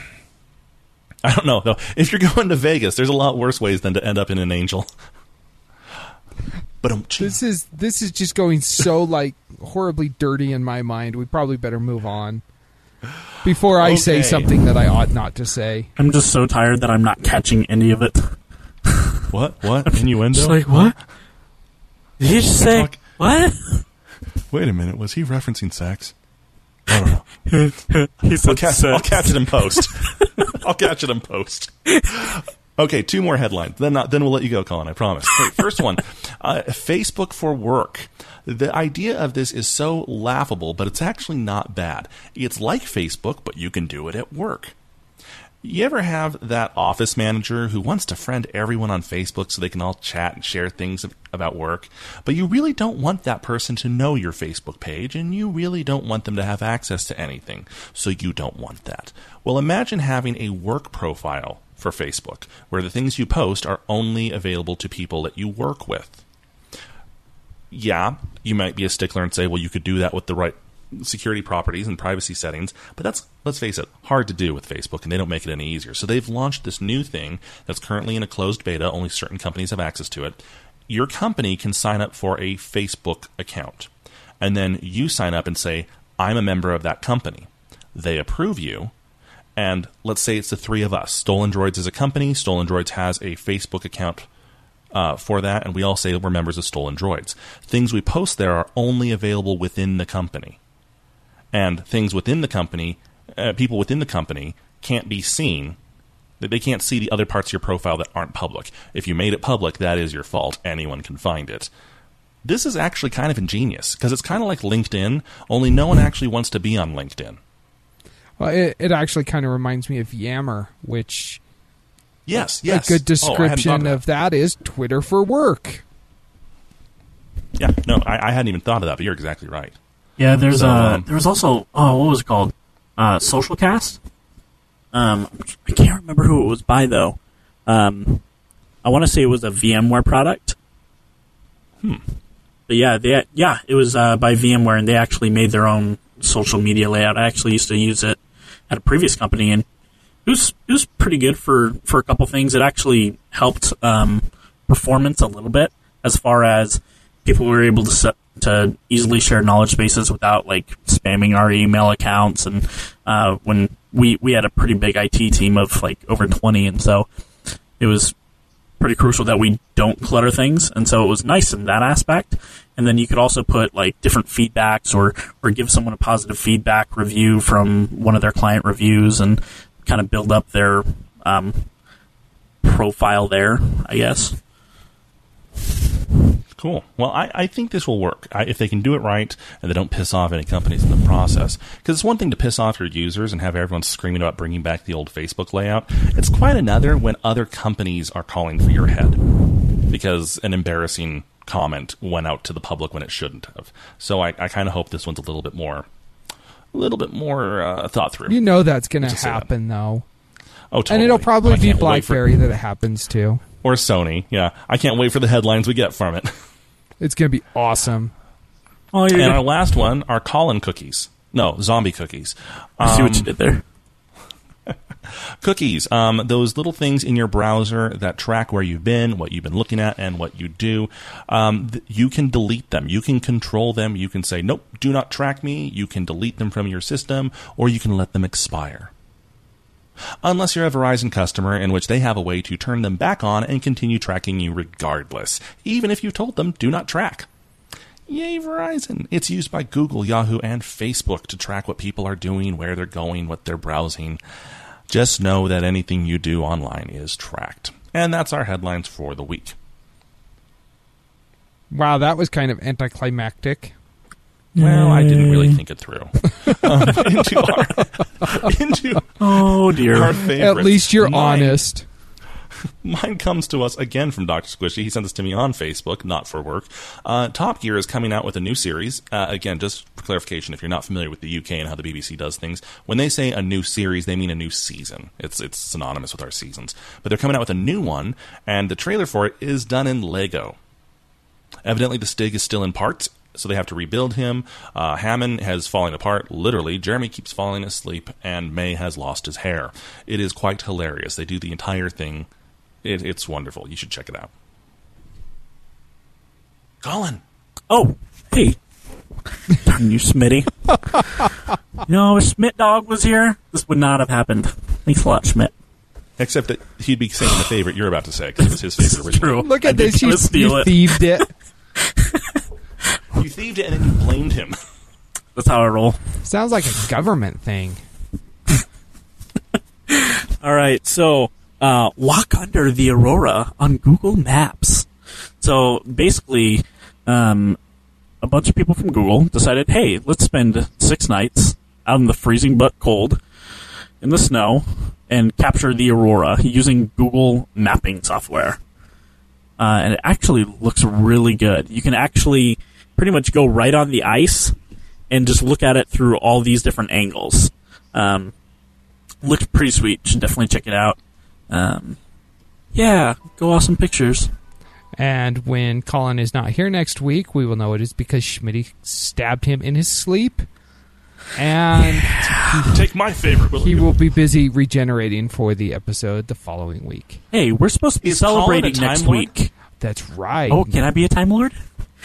Speaker 2: I don't know though. If you're going to Vegas, there's a lot worse ways than to end up in an angel. But
Speaker 4: This is this is just going so like horribly dirty in my mind. We probably better move on before I say something that I ought not to say.
Speaker 3: I'm just so tired that I'm not catching any of it. *laughs*
Speaker 2: what? What? Innuendo?
Speaker 3: Just like what? Did you just say
Speaker 2: Talk-
Speaker 3: what?
Speaker 2: Wait a minute. Was he referencing sex? I don't know. *laughs*
Speaker 3: he
Speaker 2: I'll, catch,
Speaker 3: sex.
Speaker 2: I'll catch it in post. *laughs* I'll catch it in post. Okay, two more headlines. Then, not, then we'll let you go, Colin. I promise. Okay, first one: *laughs* uh, Facebook for work. The idea of this is so laughable, but it's actually not bad. It's like Facebook, but you can do it at work. You ever have that office manager who wants to friend everyone on Facebook so they can all chat and share things about work, but you really don't want that person to know your Facebook page and you really don't want them to have access to anything, so you don't want that. Well, imagine having a work profile for Facebook where the things you post are only available to people that you work with yeah, you might be a stickler and say, well, you could do that with the right security properties and privacy settings, but that's, let's face it, hard to do with Facebook, and they don't make it any easier. So they've launched this new thing that's currently in a closed beta, only certain companies have access to it. Your company can sign up for a Facebook account, and then you sign up and say, I'm a member of that company. They approve you, and let's say it's the three of us. Stolen Droids is a company, Stolen Droids has a Facebook account uh, for that, and we all say we're members of Stolen Droids. Things we post there are only available within the company, and things within the company, uh, people within the company can't be seen. They- They can't see the other parts of your profile that aren't public. If you made it public, that is your fault. Anyone can find it. This is actually kind of ingenious because it's kind of like LinkedIn, only no one actually wants to be on LinkedIn.
Speaker 4: Well, it, it actually kind of reminds me of Yammer, which
Speaker 2: Yes, yes.
Speaker 4: a good
Speaker 2: Oh, I hadn't thought
Speaker 4: description
Speaker 2: of
Speaker 4: of that is Twitter for work.
Speaker 2: Yeah, no, I, I hadn't even thought of that, but you're exactly right.
Speaker 3: Yeah, there's
Speaker 2: So,
Speaker 3: uh
Speaker 2: um,
Speaker 3: there was also oh what was it called? Uh Socialcast. Um I can't remember who it was by though. Um I want to say it was a VMware product. Hmm. But yeah, they yeah, it was uh, by VMware and they actually made their own social media layout. I actually used to use it at a previous company and it was it was pretty good for for a couple things. It actually helped um, performance a little bit as far as people were able to set, to easily share knowledge bases without like spamming our email accounts. And uh, when we we had a pretty big IT team of like over twenty, and so it was pretty crucial that we don't clutter things. And so it was nice in that aspect. And then you could also put like different feedbacks or or give someone a positive feedback review from one of their client reviews and kind of build up their um, profile there, I guess.
Speaker 2: Cool. Well, I, I think this will work I, if they can do it right and they don't piss off any companies in the process. Because it's one thing to piss off your users and have everyone screaming about bringing back the old Facebook layout. It's quite another when other companies are calling for your head because an embarrassing comment went out to the public when it shouldn't have. So I, I kind of hope this one's a little bit more, a little bit more uh, thought through.
Speaker 4: You know that's going to
Speaker 2: Just say that.
Speaker 4: happen though,
Speaker 2: oh, totally.
Speaker 4: and it'll probably
Speaker 2: I
Speaker 4: be
Speaker 2: can't for-
Speaker 4: BlackBerry that it happens to.
Speaker 2: or Sony. Yeah, I can't wait for the headlines we get from it. *laughs*
Speaker 4: It's going to be awesome.
Speaker 3: Oh, you're
Speaker 2: And our
Speaker 3: gonna
Speaker 2: last one are Colin cookies. No, zombie cookies.
Speaker 3: I see what
Speaker 2: Um,
Speaker 3: you did there. *laughs*
Speaker 2: Cookies, um, those little things in your browser that track where you've been, what you've been looking at, and what you do. Um, th- you can delete them. You can control them. You can say, nope, do not track me. You can delete them from your system, or you can let them expire. Unless you're a Verizon customer, in which they have a way to turn them back on and continue tracking you regardless, even if you told them, do not track. Yay, Verizon! It's used by Google, Yahoo, and Facebook to track what people are doing, where they're going, what they're browsing. Just know that anything you do online is tracked. And that's our headlines for the week.
Speaker 4: Wow, that was kind of anticlimactic.
Speaker 2: Well, I didn't really think it through. um, *laughs* into our, *laughs* into
Speaker 3: Oh dear.
Speaker 2: our
Speaker 4: At least you're
Speaker 2: Mine-
Speaker 4: honest.
Speaker 2: Mine comes to us again from Dr. Squishy. He sent this to me on Facebook, not for work. Uh, Top Gear is coming out with a new series. Uh, again, just for clarification, if you're not familiar with the UK and how the BBC does things, when they say a new series, they mean a new season. It's it's synonymous with our seasons. But they're coming out with a new one, and the trailer for it is done in Lego. Evidently, the Stig is still in parts, so they have to rebuild him. Uh, Hammond has fallen apart, literally. Jeremy keeps falling asleep, and May has lost his hair. It is quite hilarious. They do the entire thing. It, it's wonderful. You should check it out. Colin.
Speaker 3: Oh, hey. Darn you, Schmitty. *laughs* you know, if Schmidt Dog was here, this would not have happened. Thanks a lot, Schmidt.
Speaker 2: Except that he'd be saying the favorite you're about to say because it was his *laughs* favorite original.
Speaker 3: True.
Speaker 4: Look
Speaker 3: I
Speaker 4: at
Speaker 3: did
Speaker 4: this. You,
Speaker 3: kinda
Speaker 4: you thieved it. *laughs*
Speaker 2: You thieved it and then you blamed him. *laughs*
Speaker 3: That's how I roll.
Speaker 4: Sounds like a government thing. *laughs*
Speaker 3: All right, so uh, walk under the aurora on Google Maps. So basically, um, a bunch of people from Google decided, hey, let's spend six nights out in the freezing but cold in the snow and capture the aurora using Google mapping software. Uh, and it actually looks really good. You can actually pretty much go right on the ice and just look at it through all these different angles. Um, looks pretty sweet. Should definitely check it out. Um, yeah, go awesome pictures.
Speaker 4: And when Colin is not here next week, we will know it is because Schmitty stabbed him in his sleep. And
Speaker 2: Take my favorite. Will
Speaker 4: he will be busy regenerating for the episode the following week.
Speaker 3: Hey, we're supposed to be
Speaker 2: Is
Speaker 3: celebrating next
Speaker 2: Lord?
Speaker 3: week.
Speaker 4: That's right.
Speaker 3: Oh, can I be a Time Lord?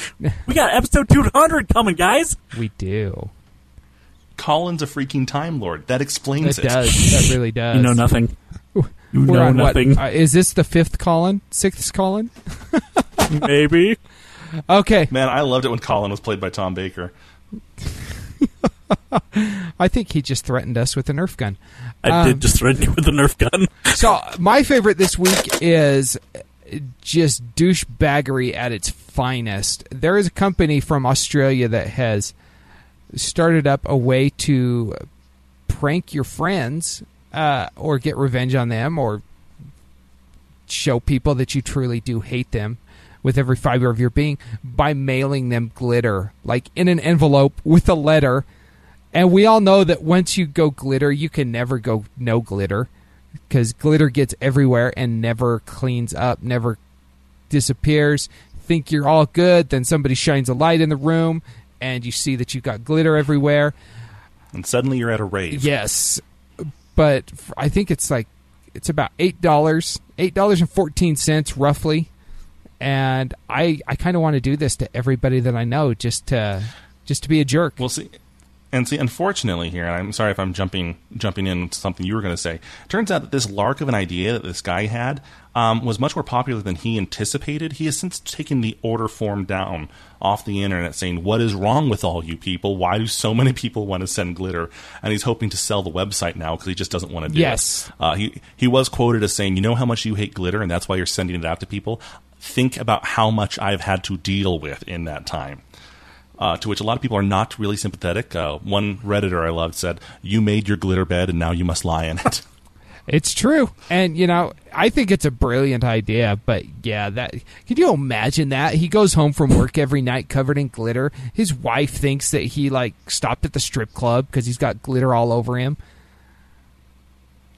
Speaker 3: *laughs* we got episode 200 coming, guys.
Speaker 4: We do.
Speaker 2: Colin's a freaking Time Lord. That explains
Speaker 4: It
Speaker 2: it.
Speaker 4: does. That *laughs* really does.
Speaker 3: You know nothing. *laughs* You
Speaker 4: We're
Speaker 3: know
Speaker 4: on
Speaker 3: nothing.
Speaker 4: what? Uh, is this the fifth Colin? Sixth Colin?
Speaker 3: Maybe.
Speaker 4: Okay.
Speaker 2: Man, I loved it when Colin was played by Tom Baker.
Speaker 4: I think he just threatened us with a Nerf gun.
Speaker 3: I
Speaker 4: Um,
Speaker 3: did just threaten you with a Nerf gun.
Speaker 4: So my favorite this week is just douchebaggery at its finest. There is a company from Australia that has started up a way to prank your friends uh, or get revenge on them or show people that you truly do hate them with every fiber of your being by mailing them glitter like in an envelope with a letter and we all know that once you go glitter you can never go no glitter because glitter gets everywhere and never cleans up, never disappears. Think you're all good, then somebody shines a light in the room and you see that you've got glitter everywhere.
Speaker 2: And suddenly you're at a rave.
Speaker 4: Yes, but I think it's like it's about eight dollars, eight dollars and fourteen cents roughly. And I I kind of want to do this to everybody that I know just to just to be a jerk.
Speaker 2: We'll see. And see, unfortunately, here, and I'm sorry if I'm jumping jumping in to something you were going to say. Turns out that this lark of an idea that this guy had um, was much more popular than he anticipated. He has since taken the order form down off the internet, saying, "What is wrong with all you people? Why do so many people want to send glitter?" And he's hoping to sell the website now because he just doesn't want to do
Speaker 4: Yes.
Speaker 2: it. Uh, he he was quoted as saying, "You know how much you hate glitter, and that's why you're sending it out to people." think about how much I've had to deal with in that time. Uh, to which a lot of people are not really sympathetic. Uh, one Redditor I loved said, You made your glitter bed and now you must lie in it. *laughs*
Speaker 4: It's true. And, you know, I think it's a brilliant idea, but yeah, that can you imagine that? He goes home from work every night covered in glitter. His wife thinks that he like stopped at the strip club because he's got glitter all over him.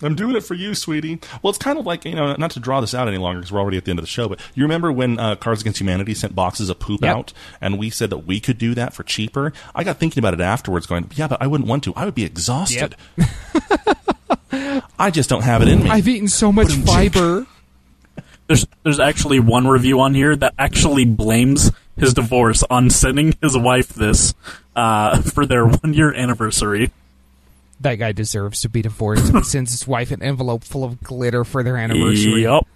Speaker 2: I'm doing it for you, sweetie. Well, it's kind of like, you know, not to draw this out any longer because we're already at the end of the show, but you remember when uh, Cards Against Humanity sent boxes of poop
Speaker 4: Yep.
Speaker 2: out and we said that we could do that for cheaper? I got thinking about it afterwards going, yeah, but I wouldn't want to. I would be exhausted. *laughs* I just don't have it in me.
Speaker 4: I've eaten so much fiber.
Speaker 3: There's there's actually one review on here that actually blames his divorce on sending his wife this uh, for their one year anniversary.
Speaker 4: That guy deserves to be divorced. He *laughs* sends his wife an envelope full of glitter for their anniversary.
Speaker 3: Yup.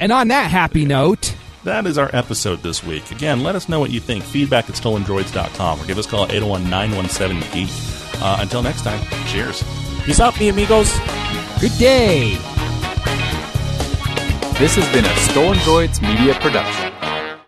Speaker 4: And on that happy note,
Speaker 2: That is our episode this week. Again, let us know what you think. Feedback at stolendroids.com or give us a call at 801 917 Geek. Uh, Until next time, cheers.
Speaker 3: Peace out, me amigos.
Speaker 4: good day.
Speaker 5: This has been a Stolen Droids Media Production.